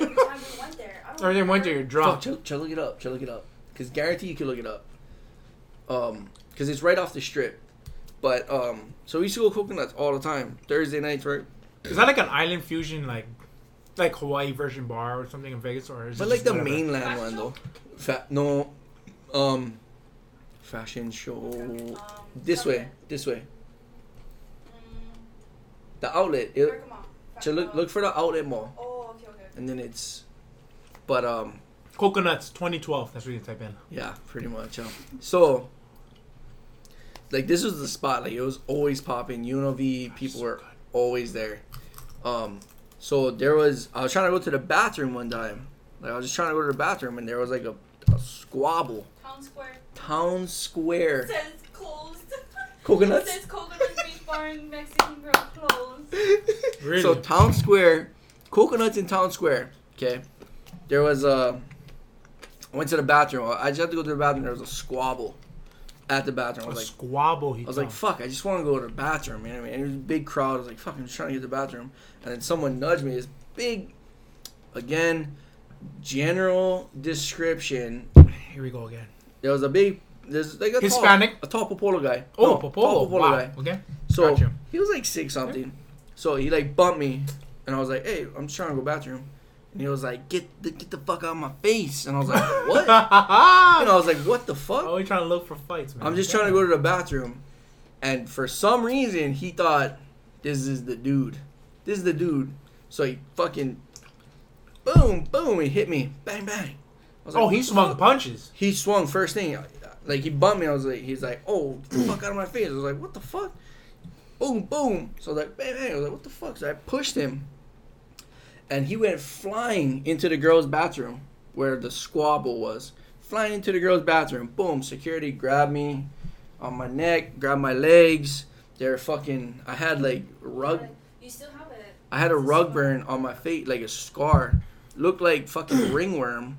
every time we went there. I don't Every time we went there, you're drunk. Fuck, chill, chill, look it up. Chill, look it up. Cause guarantee you can look it up. Um, cause it's right off the strip. But um, so we used to go coconuts all the time. Thursday nights, right? Is that like an island fusion, like like Hawaii version bar or something in Vegas, or is But it like just the whatever? mainland one though. Fa- no, um, fashion show. Um, This way, somewhere. this way. Mm, The outlet. It, Bergamo. so look, look for the outlet mall, Oh, okay, okay. And then it's. But um, Coconuts 2012. That's what you type in. yeah, pretty much. Um, so. Like this was the spot. Like it was always popping. UNLV people so were good. always there. Um, so there was. I was trying to go to the bathroom one time, Like I was just trying to go to the bathroom, and there was like a, a squabble. Town Square Town Square. says closed. (laughs) Coconuts. It says Coconuts Beach Bar and Mexican Grill closed. Really? (laughs) So Town Square, coconuts in Town Square. Okay, there was a. I went to the bathroom. I just had to go to the bathroom. There was a squabble at the bathroom. I was like, squabble. He I was like, fuck, I just want to go to the bathroom. You know what I mean? It was a big crowd. I was like, fuck, I'm just trying to get to the bathroom. And then someone nudged me. This big, again, general description. Here we go again. There was a big, there's like a Hispanic? tall, a tall Popolo guy. Oh, No, Popolo. Popolo Wow. guy. Okay. So Gotcha. he was like six something. So he like bumped me, and I was like, "Hey, I'm just trying to go bathroom." And he was like, "Get the get the fuck out of my face!" And I was like, "What?" (laughs) and I was like, "What the fuck?" Always trying to look for fights, man. I'm just trying to go to the bathroom, and for some reason he thought this is the dude. This is the dude. So he fucking boom boom he hit me bang bang. I was like, Oh, he swung fuck?" punches. He swung first thing, like he bumped me. I was like, he's like, oh, get the fuck out of my face. I was like, what the fuck? Boom, boom. So I was like, bang, bang. I was like, what the fuck? So I pushed him, and he went flying into the girls' bathroom where the squabble was. Flying into the girls' bathroom. Boom. Security grabbed me on my neck, grabbed my legs. They're fucking. I had like rug. You still have it. I had a rug burn on my face, like a scar. Looked like fucking (coughs) ringworm,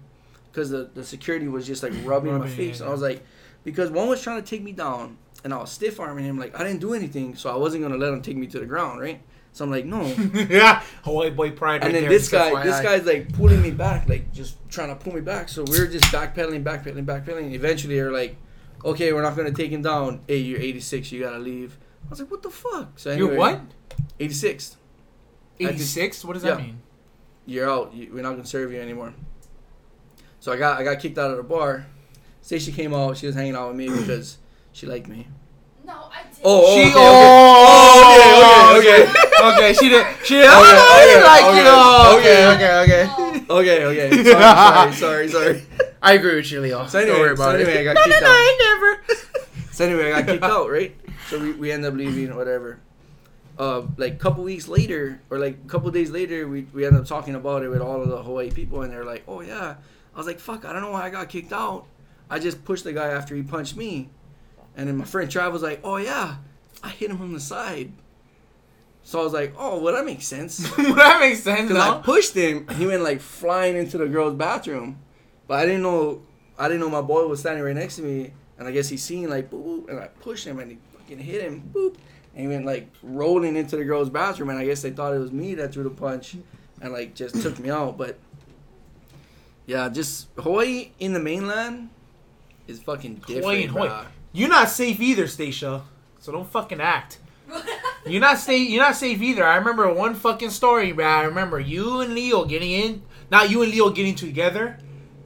because the, the security was just like rubbing my Rubbing, face. yeah, And I was like, because one was trying to take me down, and I was stiff arming him. Like I didn't do anything, so I wasn't gonna let him take me to the ground, right? So I'm like, no. yeah. (laughs) Hawaii boy pride. and right then this guy, FYI. this guy's like pulling me back, like just trying to pull me back. So we're just backpedaling, backpedaling, backpedaling. Eventually, they're like, okay, we're not gonna take him down. Hey, you're 86, you gotta leave. I was like, what the fuck? So You're what? 86. I 86? What does that Yeah. mean? you're out. You, we're not gonna serve you anymore. So I got I got kicked out of the bar. Stacy came out. She was hanging out with me because she liked me. No, I did. Oh, oh, she okay, oh, okay. Okay, okay, okay. She did. She did. Okay, oh, I okay, like okay, you. Oh, okay, okay. okay, okay. Oh, Okay, okay. Sorry, sorry, sorry, sorry. (laughs) I agree with you, Leo. So anyway, Don't worry so about anyway, it. I got no, no, kicked no, out. I never. (laughs) So anyway, I got kicked out, right? So we, we end up leaving, whatever. Uh, like a couple weeks later, or like a couple days later, we, we end up talking about it with all of the Hawaii people, and they're like, "Oh yeah." I was like, "Fuck, I don't know why I got kicked out. I just pushed the guy after he punched me." And then my friend Trav was like, "Oh yeah, I hit him from the side." So I was like, "Oh, well that makes sense." (laughs) that makes sense, Because I pushed him, he went like flying into the girl's bathroom, but I didn't know, I didn't know my boy was standing right next to me, and I guess he seen like boop, boop and I pushed him and he fucking hit him, boop, and he went like rolling into the girl's bathroom, and I guess they thought it was me that threw the punch, and like just took me out, but yeah, just Hawaii in the mainland is fucking different. Hawaii and Hawaii. Bruh. You're not safe either, Stacia. So don't fucking act. You're not safe. You're not safe either. I remember one fucking story, bro. I remember you and Leo getting in. Not you and Leo getting together.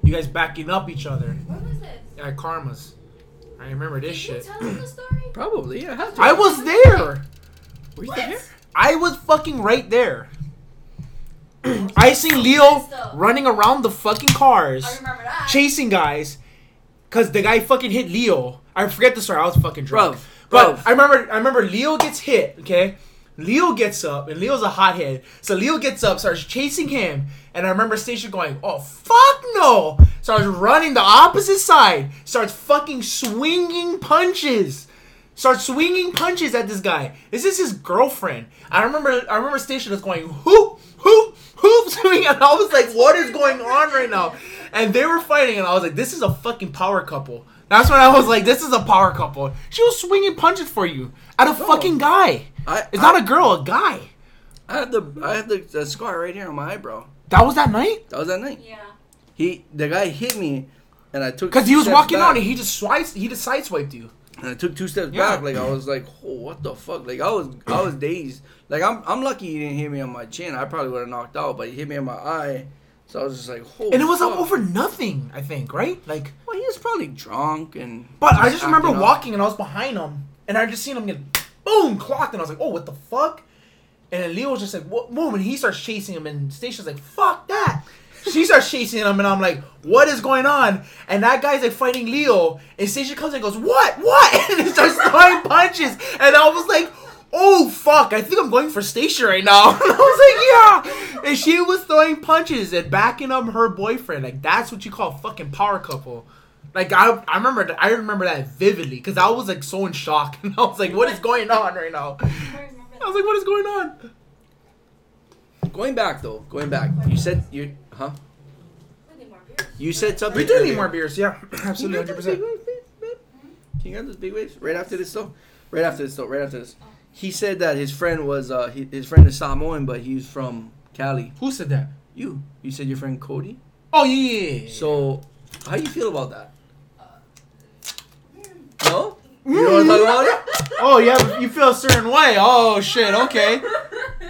You guys backing up each other Where was this? at Karma's. I remember this Did you shit. tell him the story? Probably, yeah. I have to. I was there. Were you What? there? I was fucking right there. (clears throat) I seen Leo running around the fucking cars, I remember that. chasing guys, cause the guy fucking hit Leo. I forget the story. I was fucking drunk. Bruv, But bruv. I remember, I remember Leo gets hit. Okay, Leo gets up, and Leo's a hothead. So Leo gets up, starts chasing him, and I remember Stacia going, "Oh fuck no!" Starts running the opposite side. Starts fucking swinging punches. Starts swinging punches at this guy. Is This is his girlfriend. I remember, I remember Stacia was going whoop whoop whoop (laughs) swinging, and I was like, "What is going on right now?" And they were fighting, and I was like, "This is a fucking power couple." That's when I was like, "This is a power couple." She was swinging punches for you at a fucking guy. I, It's I, not a girl, a guy. I had the I had the, the scar right here on my eyebrow. That was that night. That was that night. Yeah. He the guy hit me, and I took Because he was walking back, on and he just swiped, he just sideswiped you. and I took two steps Yeah. back. Like I was like, oh, what the fuck? Like I was I was dazed. Like I'm I'm lucky he didn't hit me on my chin. I probably would have knocked out, but he hit me in my eye. So I was just like, oh. And it was fuck. over nothing, I think, right? Like, Well, he was probably drunk and. but I just remember up. walking and I was behind him and I just seen him get boom clocked and I was like, oh, what the fuck? And then Leo was just like, what? Boom, and he starts chasing him and Stacia's like, fuck that. She starts chasing him and I'm like, what is going on? And that guy's like fighting Leo and Stacia comes and goes, what? What? (laughs) And he starts throwing punches and I was like, "Oh fuck, I think I'm going for Stacia right now." And (laughs) I was like, "Yeah," and she was throwing punches and backing up her boyfriend. Like that's what you call a fucking power couple. Like I, I remember, I remember that vividly because I was like so in shock, (laughs) and I was like, "What is going on right now?" I was like, "What is going on?" Going back though, going back. You said you, huh? We need more beers. You said something. We do need earlier. more beers, yeah, (clears throat) absolutely, hundred get those big percent. waves, babe? Babe? Can you get those big waves right after this though? Right after this though. Right after this. Oh. He said that his friend was uh he, his friend is Samoan, but he's from Cali. Who said that? You. You said your friend Cody. Oh yeah, yeah, yeah. So, how you feel about that? No. You know what I'm talking about? (laughs) Oh yeah, you feel a certain way. Oh shit. Okay,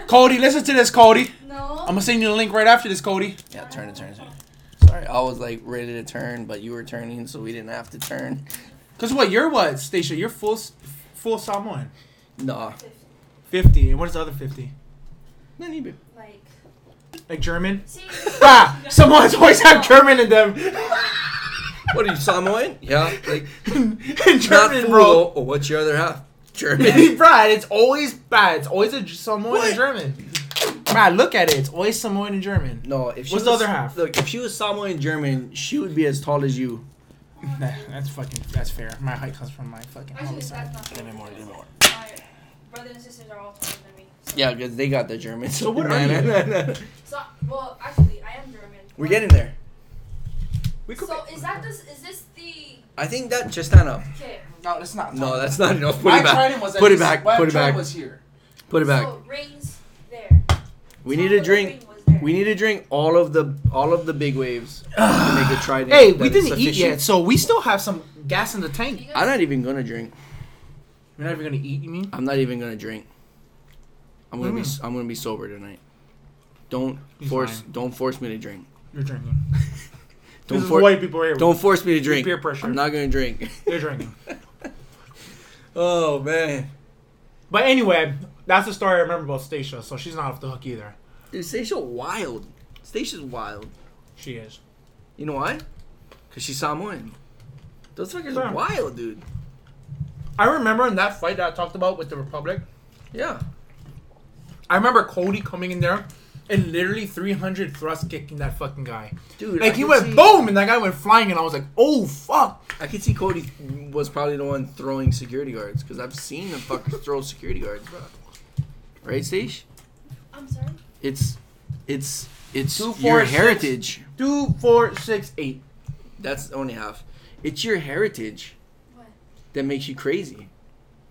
Cody, listen to this, Cody. No. I'm gonna send you the link right after this, Cody. Yeah, turn it, turn it, turn it. Sorry, I was like ready to turn, but you were turning, so we didn't have to turn. Cause what? You're what, Stacia? You're full, full Samoan. Nah. Fifty. And what is the other fifty? Not even. Like, Like German? see, (laughs) ah, Samoans always have German in them. (laughs) What are you, Samoan? Yeah. Like, (laughs) in not German, bro. Oh, what's your other half? German. Brad, it's always bad. It's always a Samoan What? and German. Brad, look at it. It's always Samoan and German. No, if she What's the other half? Look, if she was Samoan and German, she would be as tall as you. Nah, that's fucking. That's fair. My height comes from my fucking actually, homicide. that's not Give me more, give me more. My brothers and sisters are all taller than me. So. Yeah, because they got the German. So what (laughs) are you? nah, nah. So, well, actually, I am German. We're getting there. We could. So, is that this? Is this the? I think that just stand up. Okay. no, that's not. No, that's not enough. Put my it back. trident was at Put it back. Put it back. was here. Put it back. So rings there. We So need to drink. ring was there. We need to drink all of the all of the big waves to make a (sighs) trident. Hey, that we didn't eat yet, so we still have some gas in the tank. I'm not even gonna drink. We're not even gonna eat. You mean? I'm not even gonna drink. I'm gonna be. Mm. I'm gonna be sober tonight. Don't He's force. fine. Don't force me to drink. You're drinking. (laughs) Don't this is white people here. Don't force me to drink. peer pressure. I'm not gonna drink. You're drinking. (laughs) oh man. But anyway, that's the story I remember about Stacia. So she's not off the hook either. Dude, Stacia wild. Stacia's wild. She is. You know why? Cause she's Samoan. Those fuckers are wild, dude. I remember in that fight that I talked about with the Republik. Yeah. I remember Cody coming in there and literally 300 thrust kicking that fucking guy. Dude, Like I he went see- boom and that guy went flying and I was like, oh fuck. I could see Cody was probably the one throwing security guards because I've seen the fuckers (laughs) throw security guards, bro. Right, Stage? I'm sorry. It's, it's, it's Two, your four, six. heritage. Two, four, six, eight. That's only half. It's your heritage What? That makes you crazy.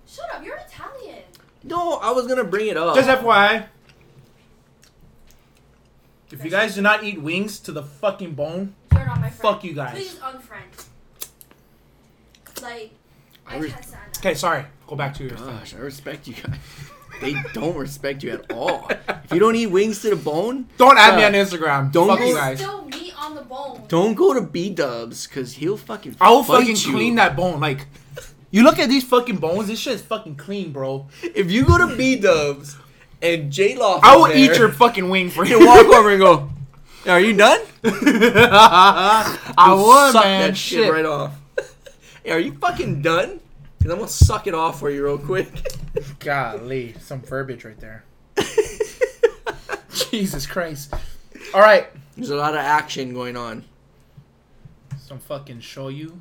Shut up. You're Italian. No, I was gonna bring it up. Just FYI. If you guys do not eat wings to the fucking bone, You're not my friend. fuck you guys. Please unfriend. Like, I, I re- can't stand that. Okay, sorry. Go back to your thing. Gosh, I respect you guys. They don't respect you at all. If you don't eat wings to the bone, Don't add me on Instagram. don't fuck go- you There's guys. still meat on the bone. don't go to B Dubs because he'll fucking. I will fight fucking you. clean that bone. Like, you look at these fucking bones. This shit is fucking clean, bro. If you go to B Dubs and J Law, I will eat your fucking wing for you. Walk over and go. Are you done? (laughs) I would, suck man. that shit, Shit. right off. (laughs) hey, are you fucking done? Cause I'm gonna suck it off for you real quick. (laughs) Golly, some verbiage right there. Jesus Christ. All right, There's a lot of action going on. some fucking show you.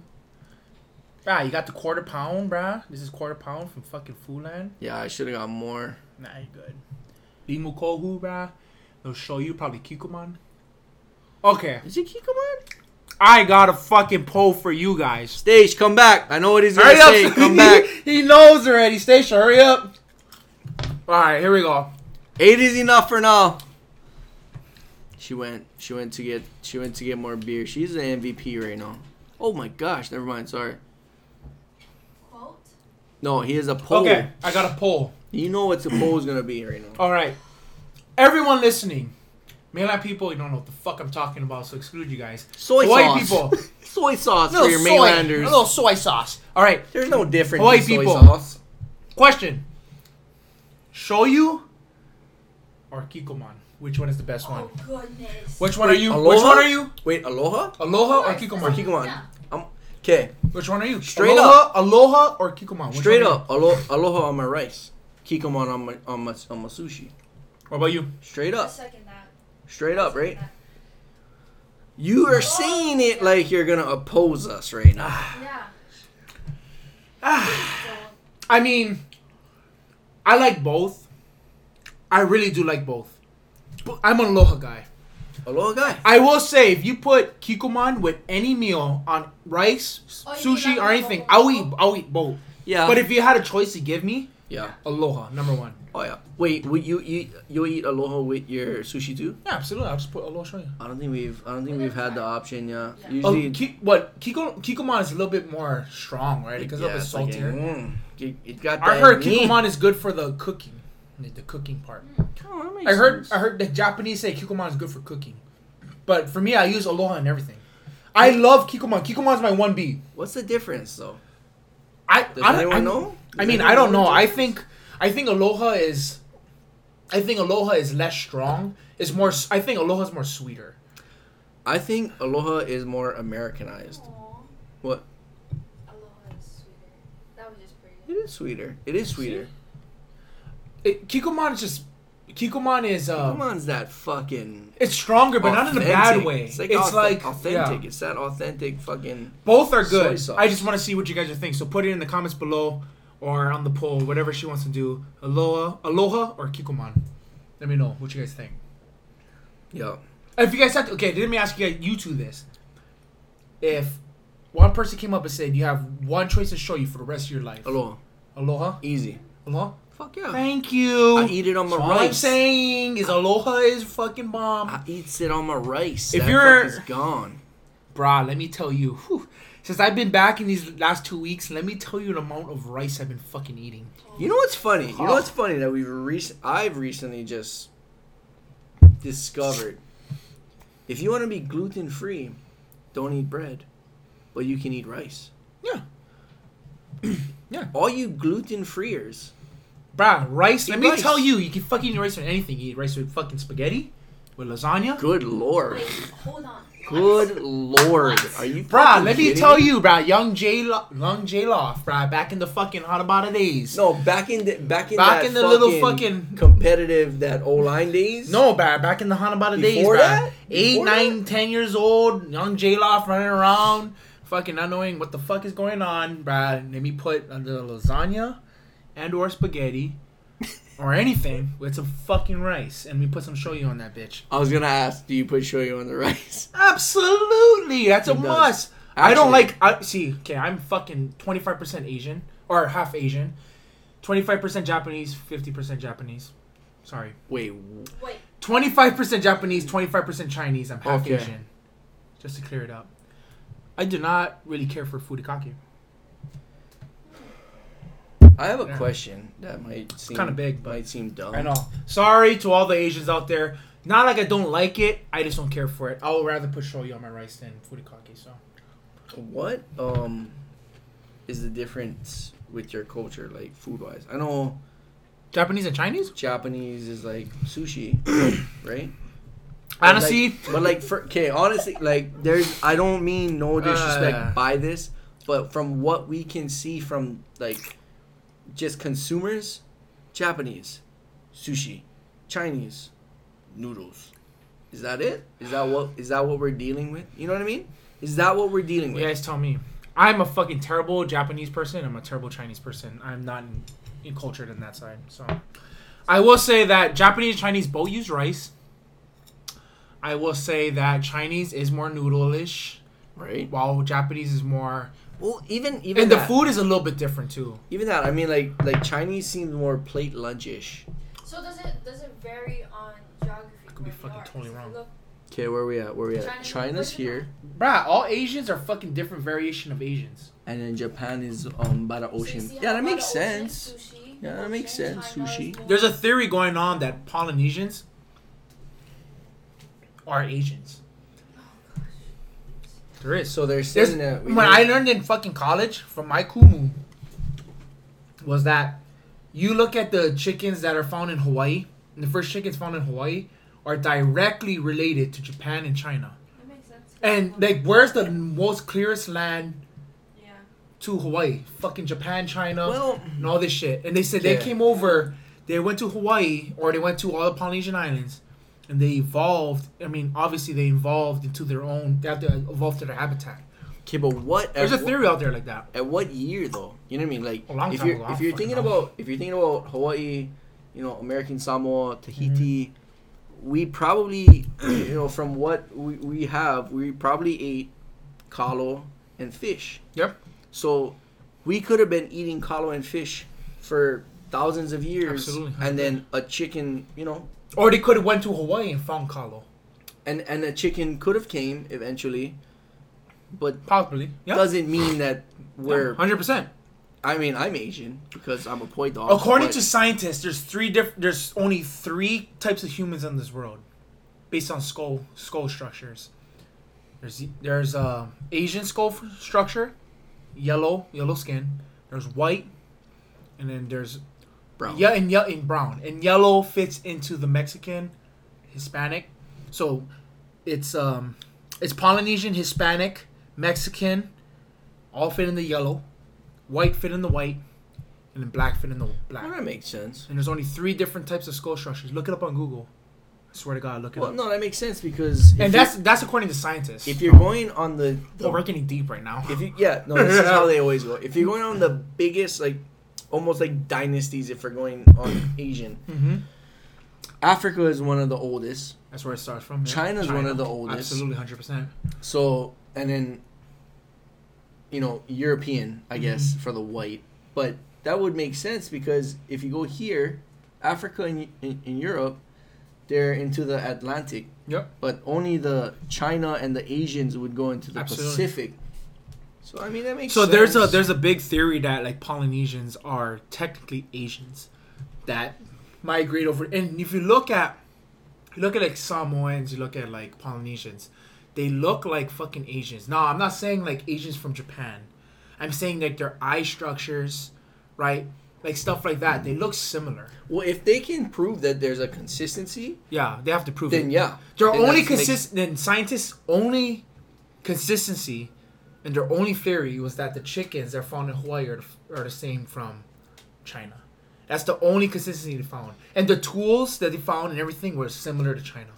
Brah, you got the quarter pound, brah. This is quarter pound from fucking Foodland. Yeah, I should have got more. Nah, you good. Limu Kohu, brah. They'll show you probably Kikkoman. Okay, Is it Kikkoman? I got a fucking poll for you guys. Stage, come back. I know what he's gonna Hurry say. up! (laughs) Come back. he knows already. Stacia, hurry up. All right, here we go. Eight is enough for now. She went. She went to get. She went to get more beer. She's an MVP right now. Oh my gosh! Never mind. Sorry. Quote. No, he is a pole. Okay, I got a poll. You know what the pole is gonna be right now. All right, everyone listening, mainland people, you don't know what the fuck I'm talking about, so exclude you guys. Soy Hawaii sauce. people, (laughs) Soy sauce little for your soy, mainlanders. a little soy sauce. All right, There's no difference Hawaii in soy people. sauce. question: Shoyu or Kikkoman? Which one is the best one? Oh goodness. Which one Wait, are you? Aloha? Which one are you? Wait, aloha Aloha or Of course. Kikkoman? or Kikkoman? Yeah. Okay, Which one are you? Straight Aloha, Aloha or Kikkoman? Which straight up, alo- aloha on my rice. Kikkoman on my on my on my sushi. What about you? Straight up, second that. straight up, right? that. You are saying it like you're gonna oppose us right now. Yeah. Ah, I mean, I like both. I really do like both. But I'm an aloha guy. Aloha guy. I will say, if you put kikkoman with any meal on rice, Oh, you mean sushi, like or anything, both? I'll eat. I'll eat both. Yeah. But if you had a choice to give me, yeah. aloha number one. Oh yeah. Wait, would you eat you eat aloha with your sushi too? Yeah, absolutely. I'll just put aloha shoyu. I don't think we've I don't think we've had the option. Yeah. Yeah. Oh, Usually. ki- what Kiko Kikkoman is a little bit more strong, right? Because yeah, a it's little like a- saltier. mm, it, it got I that heard meat. Kikkoman is good for the cooking, like the cooking part. Mm. Oh, I heard sense. I heard the Japanese say Kikkoman is good for cooking, but for me, I use Aloha and everything. I love Kikkoman. is my one B. What's the difference though? I Does I, don't- anyone I'm- know? I mean, I don't know know. I think I think Aloha is, I think Aloha is less strong. It's more. I think Aloha is more sweeter. I think aloha is more Americanized. aw. What? Aloha is sweeter. That was just pretty. It is sweeter. It is sweeter. It, Kikkoman is just Kikkoman is um. Come on's that fucking. It's stronger, but not in a bad authentic. way. It's It's like, like, authentic. yeah. It's that authentic fucking. Both are good. I just want to see what you guys are thinking. So put it in the comments below or on the poll, whatever she wants to do. Aloha, Aloha or Kikkoman. Let me know what you guys think. Yeah. If you guys have to, okay, let me ask you guys, you two this. If one person came up and said you have one choice to show you for the rest of your life, Aloha. Aloha, Easy. Aloha. Fuck yeah. Thank you. I eat it on my That's all I'm saying is Aloha is fucking bomb. I eat it on my rice. If that you're- fuck is gone. Brah, let me tell you. whew, since I've been back in these last two weeks, let me tell you the amount of rice I've been fucking eating. You know what's funny? You know what's funny that we've recent I've recently just discovered. If you want to be gluten free, don't eat bread, but you can eat rice. Yeah. (clears throat) Yeah. All you gluten freers, Bruh, rice. Let me rice. tell you, you can fucking eat rice with anything. You eat rice with fucking spaghetti, with lasagna. good lord, Wait, hold on. good lord, are you? Bruh, let me kidding tell you, bruh, young J, Lo- young J Loft, bruh, back in the fucking Hanabata days. No, back in the back in Back that in the little fucking- competitive that O line days. No, bruh, back in the Hanabata days, Before bruh. that? Eight, Before nine, ten years old, young J Loft running around, fucking not knowing what the fuck is going on, bruh. Let me put under lasagna and or spaghetti. Or anything with some fucking rice, and we put some shoyu on that bitch. I was gonna ask, do you put shoyu on the rice? (laughs) Absolutely, that's a He does. must. I don't Actually- like. I see. Okay, I'm fucking twenty five percent Asian or half Asian, twenty five percent Japanese, fifty percent Japanese. Sorry, Wait, w- Wait, twenty five percent Japanese, twenty five percent Chinese. I'm half Okay. Asian. Just to clear it up, I do not really care for furikake. I have a Yeah. question that might seem kinda big, but- might seem dumb. I know. Sorry to all the Asians out there. Not like I don't like it. I just don't care for it. I would rather put shoyu on my rice than furikake. So. What um is the difference with your culture, like food wise? I know Japanese and Chinese? Japanese is like sushi, (coughs) right? Honestly, but like, but like for okay, honestly, like there's I don't mean no disrespect Uh. by this, but from what we can see from like just consumers, Japanese, sushi, Chinese, noodles. Is that it? Is that what is that what we're dealing with? You know what I mean? Is that what we're dealing with? You guys tell me. I'm a fucking terrible Japanese person. I'm a terrible Chinese person. I'm not in, in cultured in that side. So, I will say that Japanese Chinese both use rice. I will say that Chinese is more noodle-ish, Right. while Japanese is more. Well, even even And the that, food is a little bit different too. even that. I mean, like like Chinese seems more plate lunchish. so does it does it vary on geography? I could be fucking are? totally wrong. Okay, where are we at? Where are we at? China's- China's here, Bruh, all Asians are fucking different variation of Asians. and then Japan is um by the ocean. see Yeah, that makes the ocean, sense. sushi, Yeah, that ocean, makes sense, China sushi. There's a theory going on that Polynesians are Asians. There is. So they're There's, saying that when I learned in fucking college from my kumu was that you look at the chickens that are found in Hawaii, and the first chickens found in Hawaii are directly related to Japan and China. That makes sense. And like, where's the most clearest land yeah, to Hawaii, fucking Japan, China, Well, and all this shit. And they said they came over, they went to Hawaii or they went to all the Polynesian islands, and they evolved. I mean, obviously they evolved into their own. They have to evolve to their habitat. okay, but what? There's a at what- theory out there like that. At what year though? You know what I mean? Like long if you're ago, if you're thinking know. about if you're thinking about Hawaii, you know, American Samoa, Tahiti, Mm-hmm. we probably you know from what we, we have, we probably ate kalo and fish. Yep. So we could have been eating kalo and fish for thousands of years, Absolutely. and then a chicken, you know, Or they could have went to Hawaii and found kalo. and and a chicken could have came eventually, but Possibly. Yeah. doesn't mean that we're. Hundred percent. I mean, I'm Asian because I'm a poi dog. According but- to scientists, there's three different. There's only three types of humans in this world, based on skull skull structures. There's there's uh, Asian skull f- structure, yellow yellow skin. There's white, and then there's brown. yeah and yeah and brown. And yellow fits into the Mexican, Hispanic. So, it's um, it's Polynesian, Hispanic, Mexican, all fit in the yellow. White fit in the white, and then black fit in the black. Well, that makes sense. And there's only three different types of skull structures. Look it up on Google. I swear to God, look it Well, up. no, that makes sense because and that's that's according to scientists. if you're going on the, the oh, we're getting deep right now. if you yeah no this is how they always go. If you're going on the biggest like almost like dynasties, if we're going on (clears throat) Asian, hmm Africa is one of the oldest. That's where it starts from. yeah. China's one of the oldest. Absolutely, hundred percent. So and then you know European, I guess, Mm-hmm. for the white. But that would make sense because if you go here, Africa and in, in Europe, they're into the Atlantic. Yep. But only the China and the Asians would go into the Absolutely. Pacific. So I mean that makes So sense. there's a there's a big theory that like Polynesians are technically Asians that migrate over. And if you look at you look at like Samoans, you look at like Polynesians, they look like fucking Asians. No, I'm not saying like Asians from Japan. I'm saying like their eye structures, right? Like stuff like that. They look similar. well, if they can prove that there's a consistency, Yeah, they have to prove then it. Then yeah. Their only that's make- consist then scientists only consistency and their only theory was that the chickens they're found in Hawaii are, the- are the same from China. That's the only consistency they found. And the tools that they found and everything were similar to China.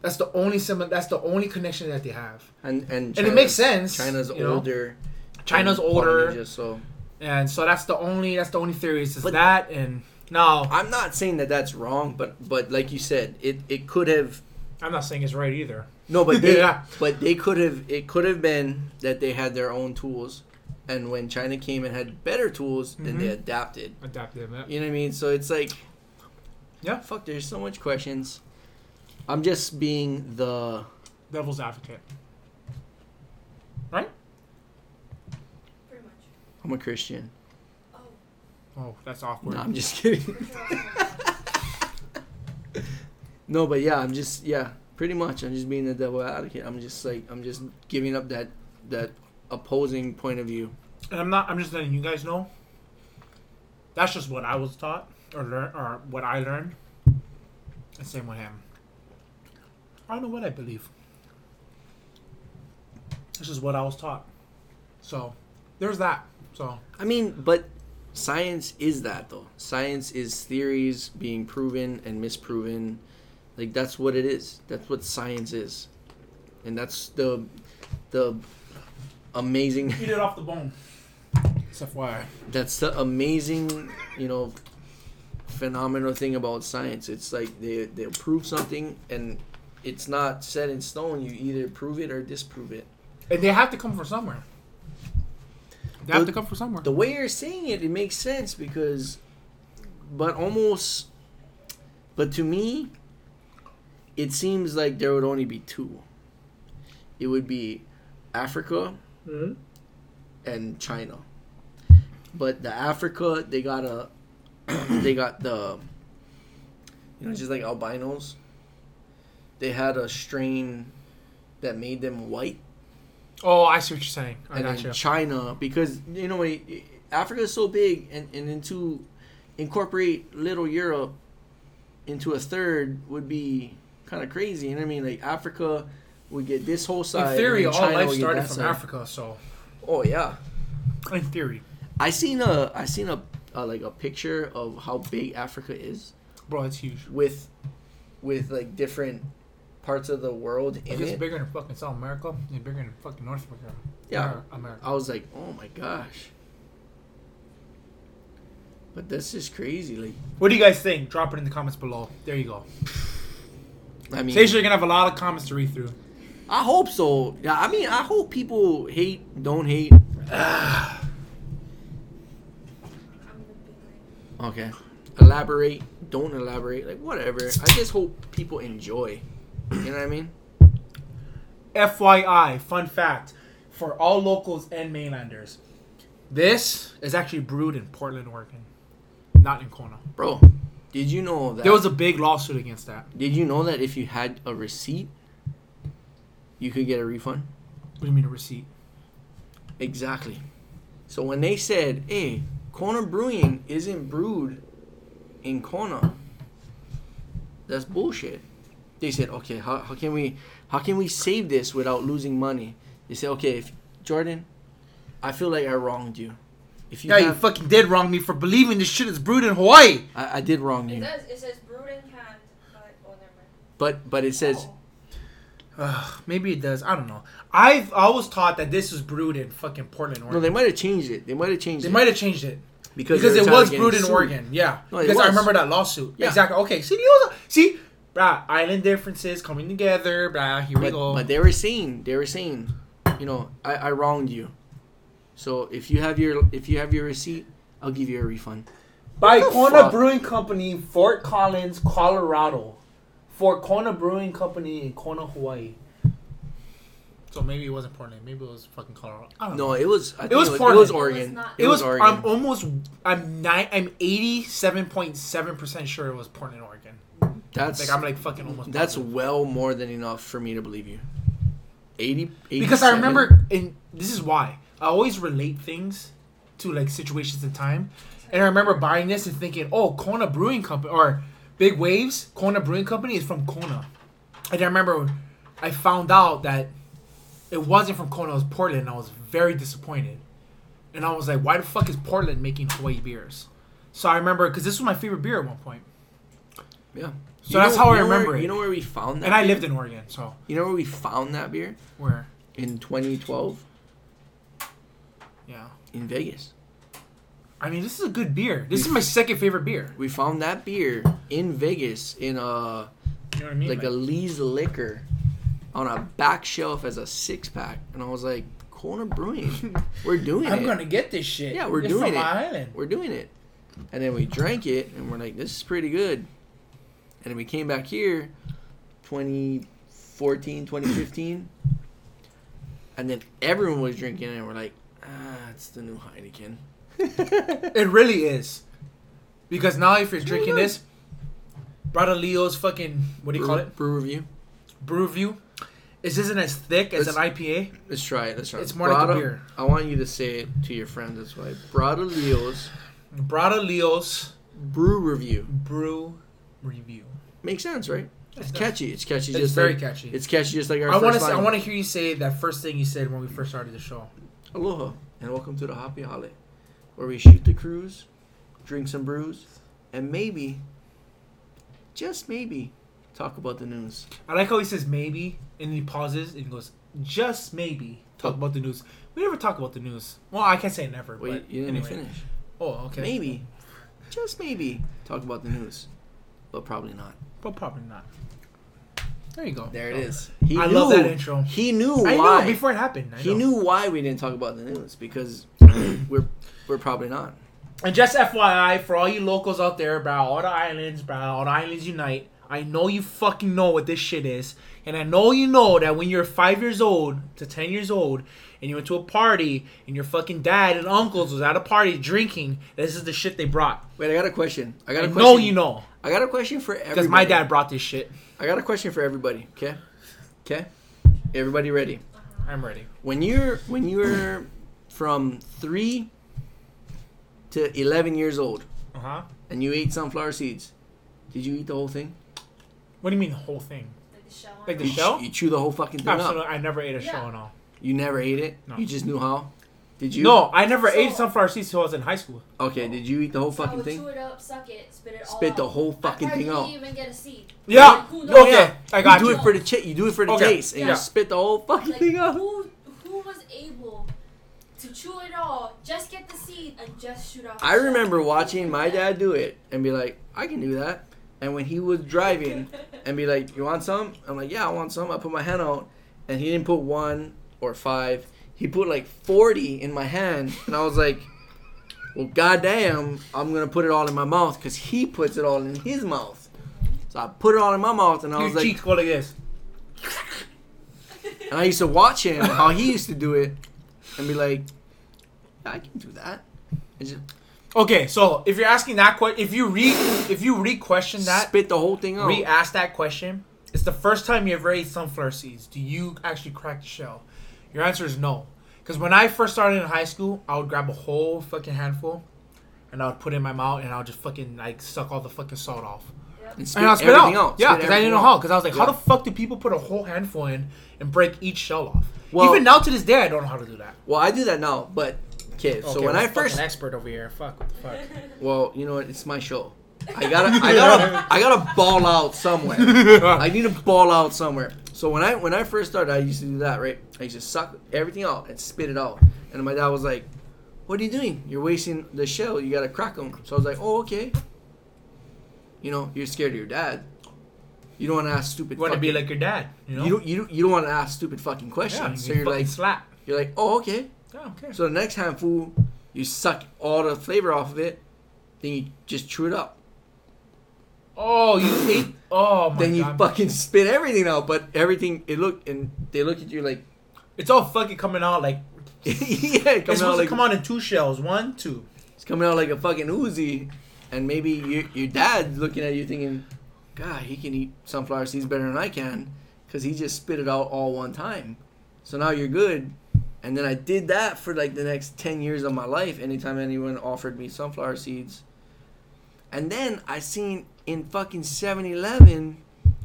That's the only similar that's the only connection that they have. and and And it makes sense, China's you know? older. China's older Polynesia, so and so that's the only that's the only theory is that and no, I'm not saying that that's wrong, but but like you said, it it could have I'm not saying it's right either. no, but they (laughs) Yeah. but they could have it could have been that they had their own tools, and when China came and had better tools, then they Mhm. adapted. Yeah. You know what I mean? So it's like, Yeah. fuck. There's so much questions. I'm just being the Devil's advocate. Right? Pretty much. I'm a Christian. Oh, Oh, that's awkward. No, I'm just kidding. (laughs) (laughs) no, but yeah, I'm just yeah, pretty much. I'm just being the devil advocate. I'm just like I'm just giving up that that opposing point of view. And I'm not. I'm just letting you guys know. That's just what I was taught, or learn, or what I learned. And same with him. I don't know what I believe. This is what I was taught. So, there's that. So, I mean, but science is that though. Science is theories being proven and misproven. Like that's what it is. That's what science is. And that's the the amazing eat it off the bone. FYI. that's the amazing, you know, phenomenal thing about science. It's like they they prove something and it's not set in stone. You either prove it or disprove it. And they have to come from somewhere. They have Well, to come from somewhere. The way you're saying it, it makes sense because, but almost, but to me, it seems like there would only be two. It would be Africa Mhm. and China. But the Africa, they got a, (clears throat) they got the, you know, just like albinos. They had a strain that made them white Oh, I see what you're saying. I and got then. China because you know Africa is so big and and then to incorporate little Europe into a third would be kind of crazy. You know what I mean? Like Africa we get this whole side. In theory, all China life started from side. Africa, so Oh yeah, In theory, I seen a I seen a, a like a picture of how big Africa is bro, it's huge. with with like different parts of the world in it's it. bigger than fucking South America, it's bigger than fucking North America. Yeah. Amer- America. I was like, oh my gosh. But this is crazy. Like, What do you guys think? Drop it in the comments below. There you go. I mean, Today's you're gonna have a lot of comments to read through. I hope so. Yeah, I mean, I hope people hate, don't hate. I'm the big (sighs) ring. Okay. Elaborate, don't elaborate. Like, whatever. I just hope people enjoy. You know what I mean? FYI, fun fact for all locals and mainlanders, this is actually brewed in Portland, Oregon, not in Kona. Bro, did you know that? There was a big lawsuit against that. Did you know that if you had a receipt, you could get a refund? What do you mean a receipt? Exactly. So when they said, "Hey, Kona Brewing isn't brewed in Kona," that's bullshit. They said, "Okay, how, how can we how can we save this without losing money?" They said, "Okay, if Jordan, I feel like I wronged you. If you, Yeah, you fucking did wrong me for believing this shit is brewed in Hawaii. I, I did wrong It you, it says brewed and canned, but oh never mind. but but it says Oh. Ugh, maybe it does. I don't know. I've always taught that this was brewed in fucking Portland, Oregon. no. They might have changed it. They might have changed it. they it might have changed it because, because it was brewed in sued. Oregon. Yeah, No, it because I remember that lawsuit. Yeah. Exactly. Okay. See, these are- see, bruh, island differences coming together. Bruh, here we go. but they were saying they were saying, you know, I, I wronged you. So if you have your if you have your receipt, I'll give you a refund. By What Kona fuck? Brewing Company, Fort Collins, Colorado. For Kona Brewing Company in Kona, Hawaii. So maybe it wasn't Portland. Maybe it was fucking Colorado. I don't know. No, it was. I think was it was, it Portland. was It was Oregon. not- It, It was, was. Oregon. I'm almost. I'm nine. I'm eighty-seven point seven percent sure it was Portland, Oregon. that's Like I'm like fucking almost. that's positive. well more than enough for me to believe you. 80, because I remember, and this is why I always relate things to like situations in time, and I remember buying this and thinking, oh, Kona Brewing Company or Big Waves Kona Brewing Company is from Kona, and I remember I found out that it wasn't from Kona, it was Portland, and I was very disappointed, and I was like, why the fuck is Portland making Hawaii beers? So I remember because this was my favorite beer at one point, Yeah. So that's how I you know where- remember it. You know where we found that? and I lived in Oregon, so You know where we found that beer where in 2012 yeah. In Vegas. I mean, this is a good beer. This is my second favorite beer. We found that beer in Vegas in a You know what I mean? like a Lee's liquor on a back shelf as a six pack, and I was like, Kona Brewing, (laughs) we're doing it. I'm gonna get this shit. Yeah, we're It's doing it. Island. We're doing it. And then we drank it, and we're like, this is pretty good. And then we came back here, 2014, 2015, and then everyone was drinking it, and we're like, it's the new Heineken. (laughs) It really is. Because now if you're drinking this, Brother Leo's fucking what do you call it? Brew review. Brew view. This isn't as thick as an IPA. Let's try it. Let's try it. It's more like a beer. I want you to say it to your friends. That's why. Brada Leo's Brother Leo's brew review. brew review. Makes sense, right? It's It catchy. It's catchy. It's just very like, catchy. It's catchy, just like our I want first to. I want to hear you say that first thing you said when we first started the show. Aloha and welcome to the Happy Holly, where we shoot the cruise, drink some brews, and maybe, just maybe, talk about the news. I like how he says maybe and he pauses and he goes just maybe talk Oh. about the news. We never talk about the news. Well, I can't say never. Wait, but you didn't anyway. finish. Oh, okay. Maybe, just maybe, talk about the news, but probably not. but probably not. There you go. There it Oh. He I knew, love that intro. He knew I why. know before it happened. I he know. knew why we didn't talk about the news because (clears throat) we're we're probably not. And just FYI, for all you locals out there, bro, all the islands, bro, all the islands unite. I know you fucking know what this shit is, and I know you know that when you're five years old to ten years old, and you went to a party, and your fucking dad and uncles was at a party drinking, this is the shit they brought. Wait, I got a question. I got I a question. No, you know, I got a question for everybody. because my dad brought this shit. I got a question for everybody. Okay, okay. Everybody ready? I'm ready. When you're when you're from three to eleven years old Uh huh. and you ate sunflower seeds, did you eat the whole thing? What do you mean the whole thing? Like the shell. Like the. You, shell? ch- you chew the whole fucking thing Absolutely, up. I never ate a Yeah. shell and all. You never ate it. No. You just knew how. Did you? No, I never So- ate sunflower seeds till I was in high school. Okay. Did you eat the whole So I fucking would thing? chew it up, suck it, spit it all Spit out. the whole fucking I thing didn't out. even get a seed. Yeah. Like, who knows? Oh, okay. I You got do you. it for the ch- You do it for the Okay. taste, and Yeah. you spit the whole fucking Like, thing out. who, who was able to chew it all, just get the seed, and just shoot off? the I shell? remember watching my dad do it and be like, I can do that. And when he was driving and be like, You want some? I'm like, Yeah, I want some. I put my hand out and he didn't put one or five. He put like 40 in my hand. And I was like, Well, goddamn, I'm going to put it all in my mouth because he puts it all in his mouth. So I put it all in my mouth and I Your was like, cheeks go like this. and I used to watch him, how he used to do it and be like, yeah, I can do that. And just Okay, so if you're asking that question, if you re if you re-question that, spit the whole thing out. re-ask that question, it's the first time you ever ate sunflower seeds. Do you actually crack the shell? Your answer is no. Because when I first started in high school, I would grab a whole fucking handful, and I would put it in my mouth, and I would just fucking like suck all the fucking salt off. and spit And I'll spit everything out. out. Yeah, because I didn't know how. Because I was like, how the fuck do people put a whole handful in and break each shell off? Well- Even now to this day, I don't know how to do that. Well, I do that now, but okay. So when I first, expert over here, fuck, what the fuck. (laughs) well, you know what? It's my show. I gotta, I (laughs) gotta, I gotta ball out somewhere. I need to ball out somewhere. So when I when I first started, I used to do that. Right? I used to suck everything out and spit it out. And my dad was like, "What are you doing? You're wasting the shell. You gotta crack them." So I was like, "Oh, okay." You know, you're scared of your dad. You don't want to ask stupid. You want to be like your dad, you know? You don't, you don't, you don't want to ask stupid fucking yeah, questions. so you you're like, slap. you're like, "Oh, okay." So the next handful, you suck all the flavor off of it, then you just chew it up. Oh, you ate. Oh my then you god. fucking spit everything out, but everything it looked and they look at you like, it's all fucking coming out like. (laughs) yeah, it It's coming out supposed like to come out in two shells. One, two. it's coming out like a fucking Uzi, and maybe your your dad looking at you thinking, God, he can eat sunflower seeds better than I can, because he just spit it out all one time. So now you're good. And then I did that for like the next 10 years of my life anytime anyone offered me sunflower seeds. And then I seen in fucking 7-Eleven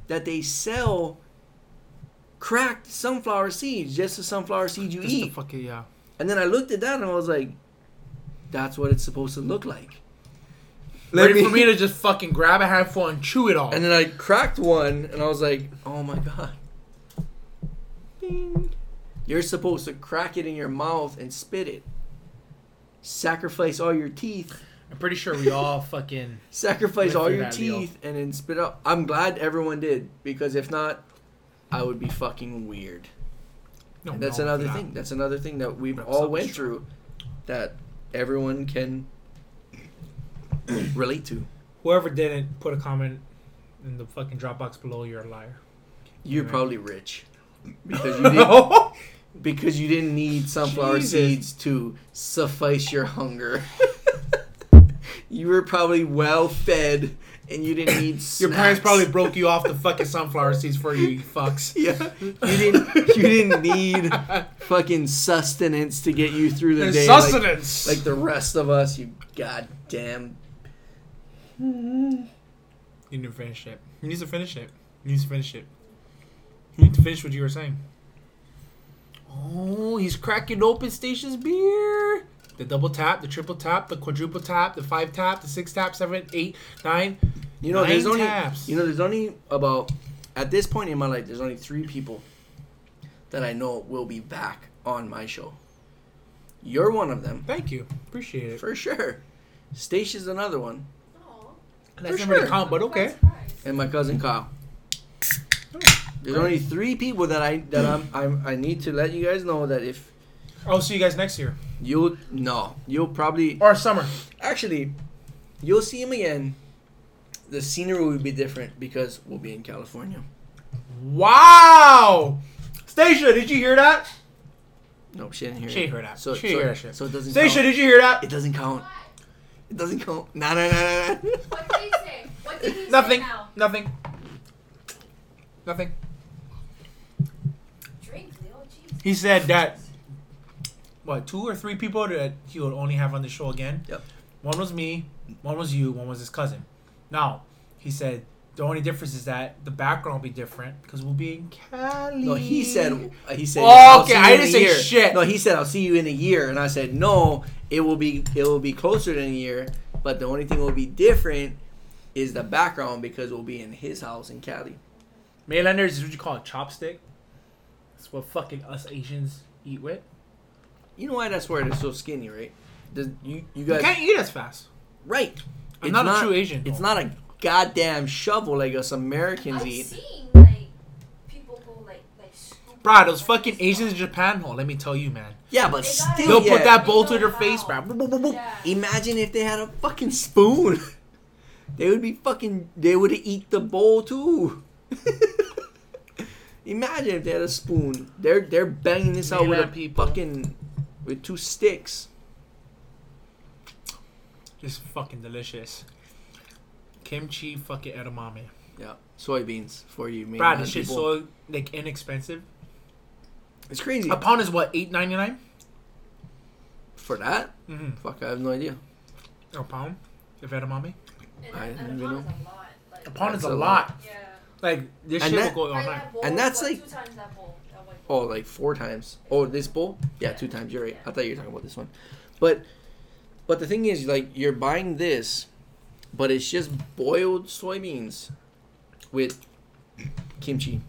that they sell cracked sunflower seeds, just the sunflower seeds you Just the eat. fucking yeah. And then I looked at that and I was like, that's what it's supposed to look like. Ready for me to (laughs) just fucking grab a handful and chew it all. And then I cracked one and I was like, oh my god. Ding. You're supposed to crack it in your mouth and spit it. Sacrifice all your teeth. I'm pretty sure we all (laughs) fucking. Sacrifice all your that, Leo. teeth and then spit up. I'm glad everyone did because if not, I would be fucking weird. No, And that's no, another thing. That's another thing that we've That's all went strong. through that everyone can (coughs) relate to. Whoever didn't put a comment in the fucking Dropbox below, you're a liar. You're Right. probably rich (laughs) because you didn't No. (laughs) because you didn't need sunflower Jesus. seeds to suffice your hunger. (laughs) you were probably well fed and you didn't need (coughs) Your parents probably broke you off the fucking sunflower seeds for you, you fucks. (laughs) yeah. You didn't you didn't need fucking sustenance to get you through the day like, sustenance. like the rest of us, you goddamn you need to finish it. You need to finish it. You need to finish it. You need to finish what you were saying. Oh, he's cracking open Stacia's beer. The double tap, the triple tap, the quadruple tap, the five tap, the six tap, seven, eight, nine. You know, there's only taps. you know, there's only about at this point in my life, there's only three people that I know will be back on my show. You're one of them, Thank you. Appreciate it. for sure. Stacia's another one, Aw. That for doesn't really sure. count, but okay. And my cousin Kyle. There's only three people that I that I'm, I'm I need to let you guys know that if I'll see you guys next year. you'll no you'll probably Or summer. actually you'll see him again. The scenery will be different because we'll be in California. Wow! Stacia, did you hear that? No, she didn't hear. She it. heard that. So, She so, heard that shit. So it doesn't. Stacia, count. did you hear that? It doesn't count. It doesn't count. Nah, nah, nah, nah, nah. What did he say? What did he Nothing. say now? Nothing. Nothing. Drink, Leo. Jeez. He said that what two or three people that he would only have on the show again. Yep. One was me, one was you, one was his cousin. Now he said The only difference is that the background will be different because we'll be in Cali. No, he said. uh, He said. Oh, "I'll okay, I didn't say year." shit. No, he said I'll see you in a year, and I said no. It will be. It will be closer than a year, but the only thing will be different is the background because we'll be in his house in Cali. Mainlanders is what you call a chopstick. That's what fucking us Asians eat with. You know why that's why they're so skinny, right? Does you you You guys can't eat as fast. right? I'm not, a true Asian. It's though. not a goddamn shovel like us Americans I've eat. seen like people go like like scoop Bruh, those up fucking and Asians in stuff. Japan, oh, let me tell you, man. Yeah, but They got it. still, They'll put that bowl to their face, bruh. Boop, boop, boop, boop. Yeah. Imagine if they had a fucking spoon. (laughs) they would be fucking. They would eat the bowl too. (laughs) Imagine if they had a spoon. They're they're banging this out with a people. fucking with two sticks. Just fucking delicious. Kimchi fucking edamame. Yeah, soybeans for you, man. Bruh, this shit's so like inexpensive. It's crazy A pound is what, eight ninety nine? for that. Mm-hmm. Fuck, I have no idea. A pound of edamame. And, I and didn't a even pound know. is a lot. Like, A pound is a a lot. Yeah. Like this And shit that- will go all Right, night. that bowl And is that's what, like- two times that bowl. That white Oh, like four times. Oh, this bowl? Yeah, two times. You're right. I thought you were talking about this one. But but the thing is, like, you're buying this, but it's just boiled soybeans with kimchi.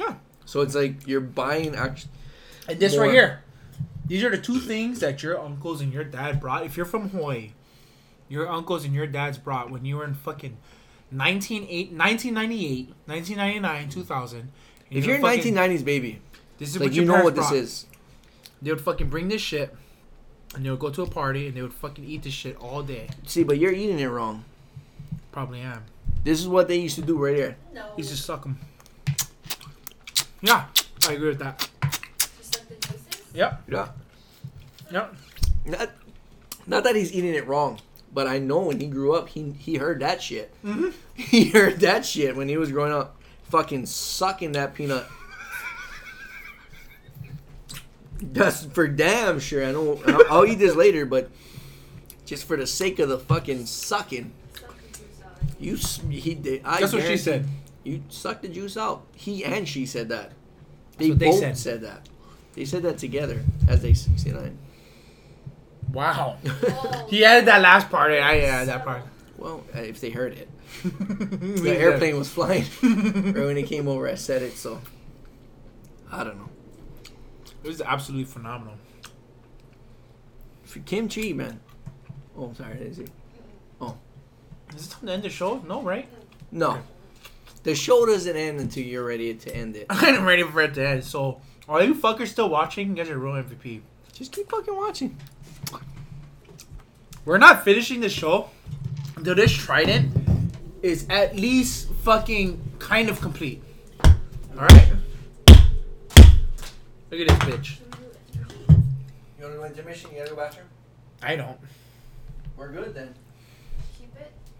Yeah. So it's like you're buying actually. And this More. right here. These are the two things that your uncles and your dad brought. If you're from Hawaii, your uncles and your dads brought when you were in fucking 1998, 1998, 1999, 2000. and If you you're a fucking- 1990s baby, this is like what you know parents what this brought. is. They would fucking bring this shit, and they would go to a party, and they would fucking eat this shit all day. See, but you're eating it wrong. Probably am. This is what they used to do right here. no. He's just suck them. Yeah, I agree with that. Just like the juices. Yep, Yeah. yep. Not, not that he's eating it wrong, but I know when he grew up, he he heard that shit. Mm-hmm. (laughs) He heard that shit when he was growing up, fucking sucking that peanut. That's for damn sure. I know. I'll, I'll eat this later, but just for the sake of the fucking sucking, Suck the juice out. you he did. I That's what she said. You sucked the juice out. He and she said that. They what they both said. that. They said that together as they sixty nine. Wow. Whoa. (laughs) He added that last part. I added that part. Well, uh, if they heard it. (laughs) The the airplane was flying (laughs) right when it came over. I said it, so I don't know. It was absolutely phenomenal. For kimchi, man. Oh, sorry, I didn't see. Is it time to end the show? No, right? No, the show doesn't end until you're ready to end it. I'm ready for it to end. So, are you fuckers still watching? You guys are real MVP. Just keep fucking watching. We're not finishing the show until this trident is at least fucking kind of complete. Alright? Look at this bitch. You want to go intermission? You gotta go bathroom. I don't. We're good then.